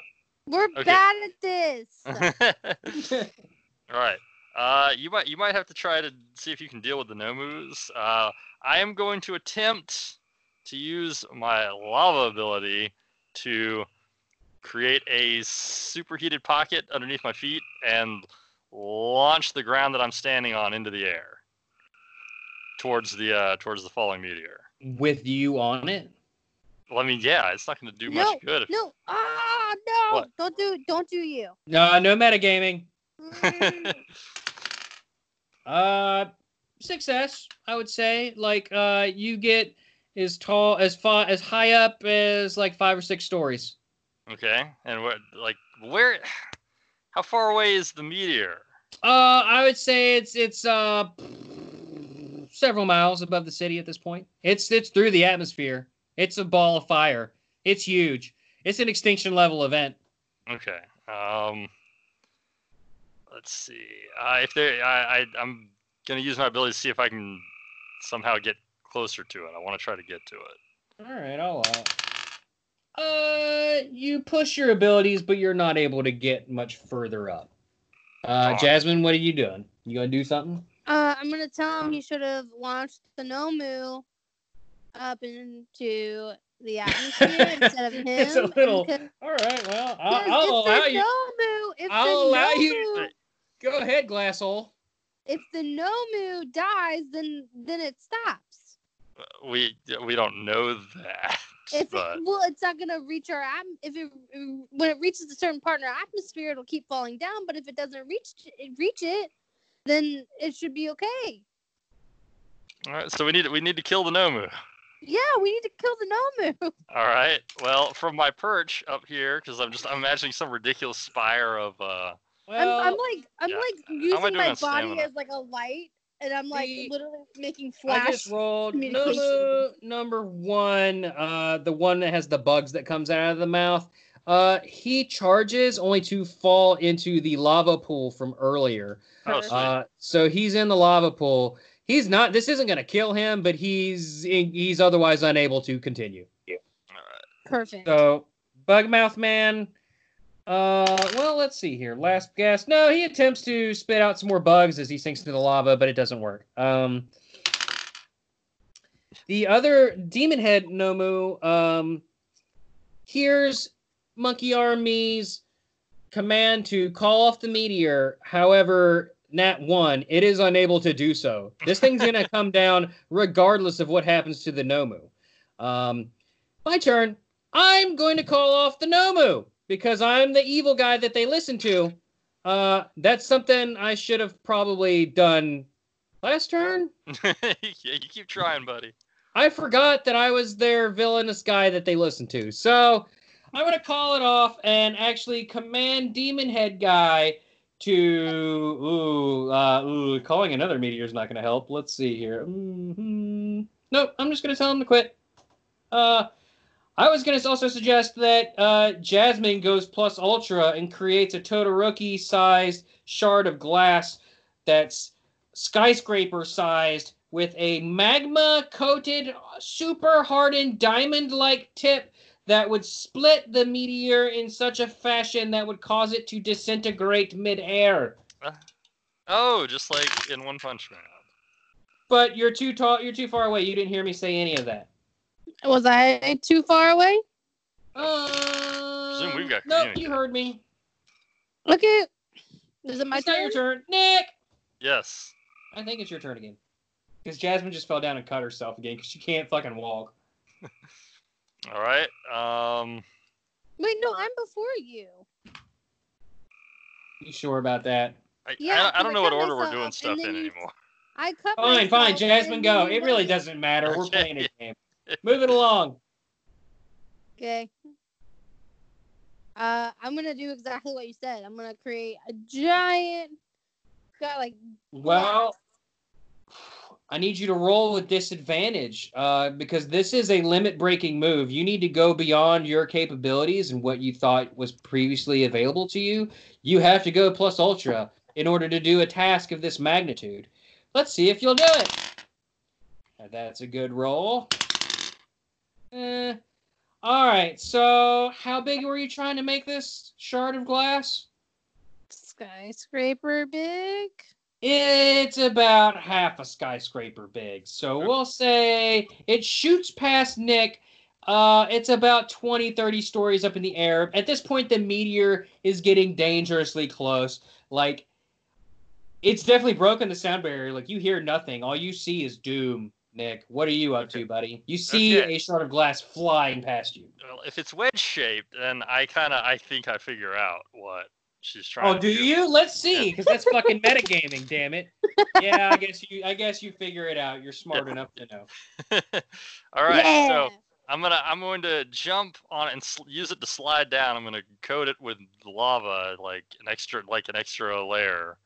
We're Okay. bad at this. you. All right. Uh, you might you might have to try to see if you can deal with the Nomus. Uh, I am going to attempt to use my lava ability to create a superheated pocket underneath my feet and launch the ground that I'm standing on into the air towards the uh, towards the falling meteor. With you on it? Well, I mean, yeah, it's not going to do No, much good. If, no, ah, no! What? Don't do, don't do you. No, no metagaming. Mm, Uh, success, I would say. Like, uh, you get as tall, as far, as high up as like five or six stories. okay, and what like where? How far away is the meteor? Uh, I would say it's it's uh several miles above the city at this point. It's it's through the atmosphere. It's a ball of fire. It's huge. It's an extinction level event. Okay. Um. Let's see. Uh, if there, I, I, I'm gonna use my ability to see if I can somehow get closer to it. I want to try to get to it. All right, I'll allow. it. Uh, you push your abilities, but you're not able to get much further up. Uh, Darn. Jasmine, what are you doing? You gonna do something? Uh, I'm gonna tell him he should have launched the Nomu up into the atmosphere instead of him. It's a little- because- All right, well, I'll, I'll if allow the you. Nomu, if I'll the allow Nomu, you- Go ahead, Glasshole. if the Nomu dies, then then it stops. We we don't know that, If but it, well, it's not gonna reach our atm- if it when it reaches a certain part in our atmosphere, it'll keep falling down. But if it doesn't reach it, reach it, then it should be okay. all right. So we need we need to kill the Nomu. Yeah, we need to kill the Nomu. All right. Well, from my perch up here, because I'm just I'm imagining some ridiculous spire of uh. Well, I'm, I'm like I'm yeah. like How I using my body stamina? as like a light, and I'm like The- literally making I flash. just rolled communication. number number one, uh, the one that has the bugs that comes out of the mouth. Uh, he charges only to fall into the lava pool from earlier. Oh, Sure. Uh, so he's in the lava pool. He's not. This isn't going to kill him, but he's he's otherwise unable to continue. all right. Perfect. So Bugmouth Man. Uh, well, let's see here. Last guess. No, he attempts to spit out some more bugs as he sinks into the lava, but it doesn't work. Um, the other demon head Nomu um hears Monkey Army's command to call off the meteor. However, Nat one, it is unable to do so. This thing's gonna come down regardless of what happens to the Nomu. Um, my turn. I'm going to call off the Nomu because I'm the evil guy that they listen to. Uh, that's something I should have probably done last turn. yeah, you keep trying, buddy. I forgot that I was their villainous guy that they listen to. So I'm going to call it off and actually command Demon Head Guy to. Ooh, uh, ooh, calling another meteor is not going to help. Let's see here. hmm Nope, I'm just going to tell him to quit. Uh, I was going to also suggest that uh, Jasmine goes plus ultra and creates a Todoroki sized shard of glass that's skyscraper sized with a magma coated, super hardened diamond like tip that would split the meteor in such a fashion that would cause it to disintegrate midair. Oh, just like in One Punch Man. But you're too tall. You're too far away. You didn't hear me say any of that. Was I too far away? Um, we've got Nope, you heard me. Okay. Is it my it's not your turn? turn, Nick. Yes. I think it's your turn again. Because Jasmine just fell down and cut herself again because she can't fucking walk. All right. Um. Wait, no, I'm before you. You sure about that? I, Yeah, I, don't- I 'cause don't I know what order we're doing stuff in anymore. I cut Fine, fine, Jasmine, go. It really doesn't matter. We're playing a game. Move it along. Okay. Uh, I'm gonna do exactly what you said. I'm gonna create a giant, got like Well, I need you to roll with disadvantage uh, because this is a limit breaking move. You need to go beyond your capabilities and what you thought was previously available to you. You have to go plus ultra in order to do a task of this magnitude. Let's see if you'll do it. That's a good roll. Eh. All right. So, how big were you trying to make this shard of glass? skyscraper big. It's about half a skyscraper big. So Okay. we'll say it shoots past Nick. Uh, it's about 20, 30 stories up in the air. At this point, the meteor is getting dangerously close. Like, it's definitely broken the sound barrier. Like, you hear nothing. All you see is doom, Nick. What are you up Okay. to, buddy? You see Okay. a shard of glass flying past you. Well, if it's wedge shaped, then I kind of I think I figure out what she's trying. Oh, to do you? Let's see, because that's fucking metagaming. Damn it. Yeah, I guess you. I guess you figure it out. You're smart enough to know. All right. yeah. So I'm gonna I'm going to jump on it and sl- use it to slide down. I'm gonna coat it with lava, like an extra like an extra layer.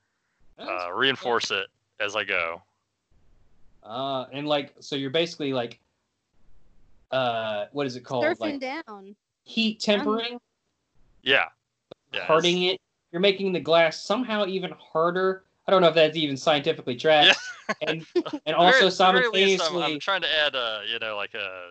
Uh, reinforce it as I go. Uh, and like, so you're basically like, uh, what is it called? surfing Like down. heat tempering, Yeah. Yeah. hardening it. You're making the glass somehow even harder. I don't know if that's even scientifically tracked. And and Very- also very I'm- simultaneously, I'm, trying to add a you know like a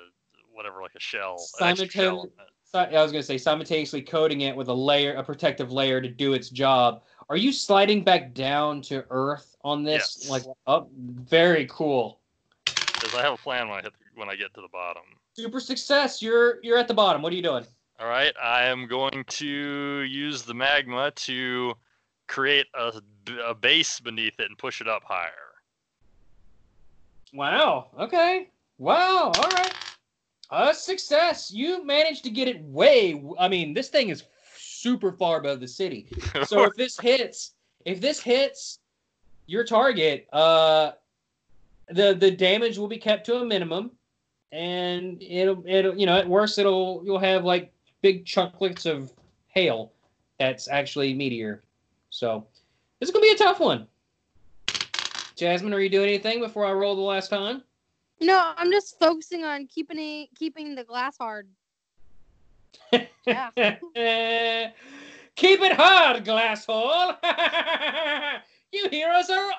whatever, like a shell. an extra shell Si- I was gonna say simultaneously coating it with a layer, a protective layer to do its job. Are you sliding back down to Earth on this? Yes. Like, up, very cool. Because I have a plan when I hit the, when I get to the bottom. Super success. You're you're at the bottom. What are you doing? All right, I am going to use the magma to create a, a base beneath it and push it up higher. Wow. Okay. Wow. All right. A success. You managed to get it way. I mean, this thing is super far above the city. So if this hits, if this hits your target, uh, the the damage will be kept to a minimum, and it'll it'll you know at worst it'll you'll have like big chunklets of hail that's actually meteor. So this is gonna be a tough one. Jasmine, are you doing anything before I roll the last time? No, I'm just focusing on keeping it, keeping the glass hard. Yeah. Keep it hard, glasshole. you heroes are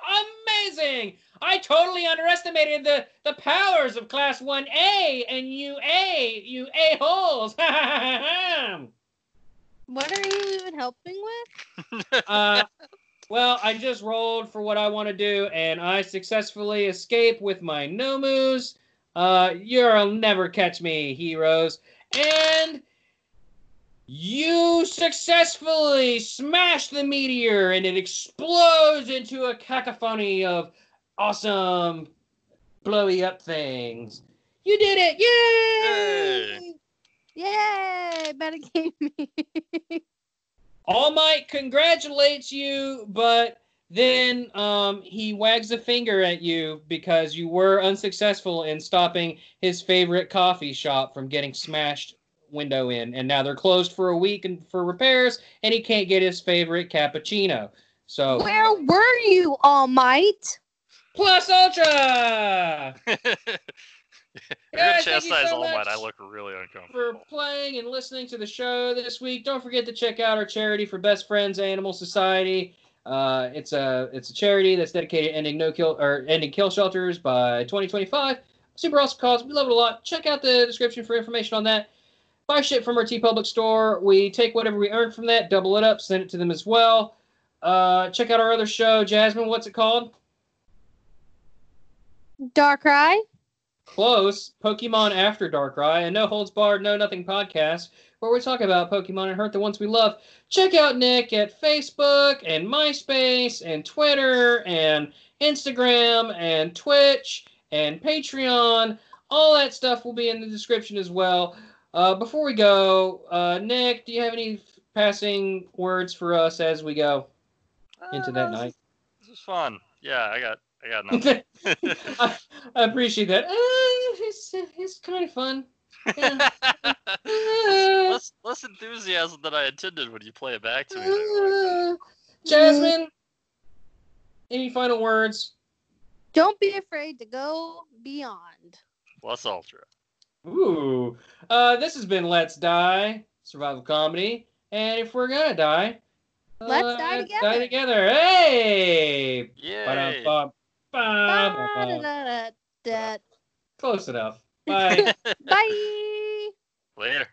amazing. I totally underestimated the, the powers of Class 1A and you A, you A-holes. What are you even helping with? uh, well, I just rolled for what I want to do, and I successfully escape with my Nomus. Uh, you'll never catch me, heroes. And you successfully smash the meteor, and it explodes into a cacophony of awesome blowy up things. You did it! Yay! Yay! Better game me. All Might congratulates you, but then um, he wags a finger at you because you were unsuccessful in stopping his favorite coffee shop from getting smashed window in, and now they're closed for a week and for repairs, and he can't get his favorite cappuccino. So Where were you, All Might? plus ultra You're gonna Guys, thank you chastise so All Might. I look really uncomfortable. for playing and listening to the show this week. Don't forget to check out our charity for Best Friends Animal Society. Uh, it's a it's a charity that's dedicated to ending no kill or ending kill shelters by 2025. Super awesome cause. We love it a lot. Check out the description for information on that. Buy shit from our TeePublic store. We take whatever we earn from that, double it up, send it to them as well. Uh, check out our other show, Jasmine. What's it called? Dark Darkrai? Close. Pokemon After Dark Darkrai, a no holds barred, no nothing podcast where we talk about Pokemon and hurt the ones we love. Check out Nick at Facebook and MySpace and Twitter and Instagram and Twitch and Patreon. All that stuff will be in the description as well. Uh, before we go, uh, Nick, do you have any passing words for us as we go into Uh, that night? This is fun. Yeah, I got I got nothing. I, I appreciate that. Uh, it's, it's kind of fun. Yeah. Less, less enthusiasm than I intended when you play it back to me. uh, Jasmine, any final words? Don't be afraid to go beyond. Plus Ultra. Ooh. Uh, this has been Let's Die, survival comedy. And if we're gonna die, Let's uh, die Die together. together. Hey! Yay! Close enough. Bye. Bye. Later.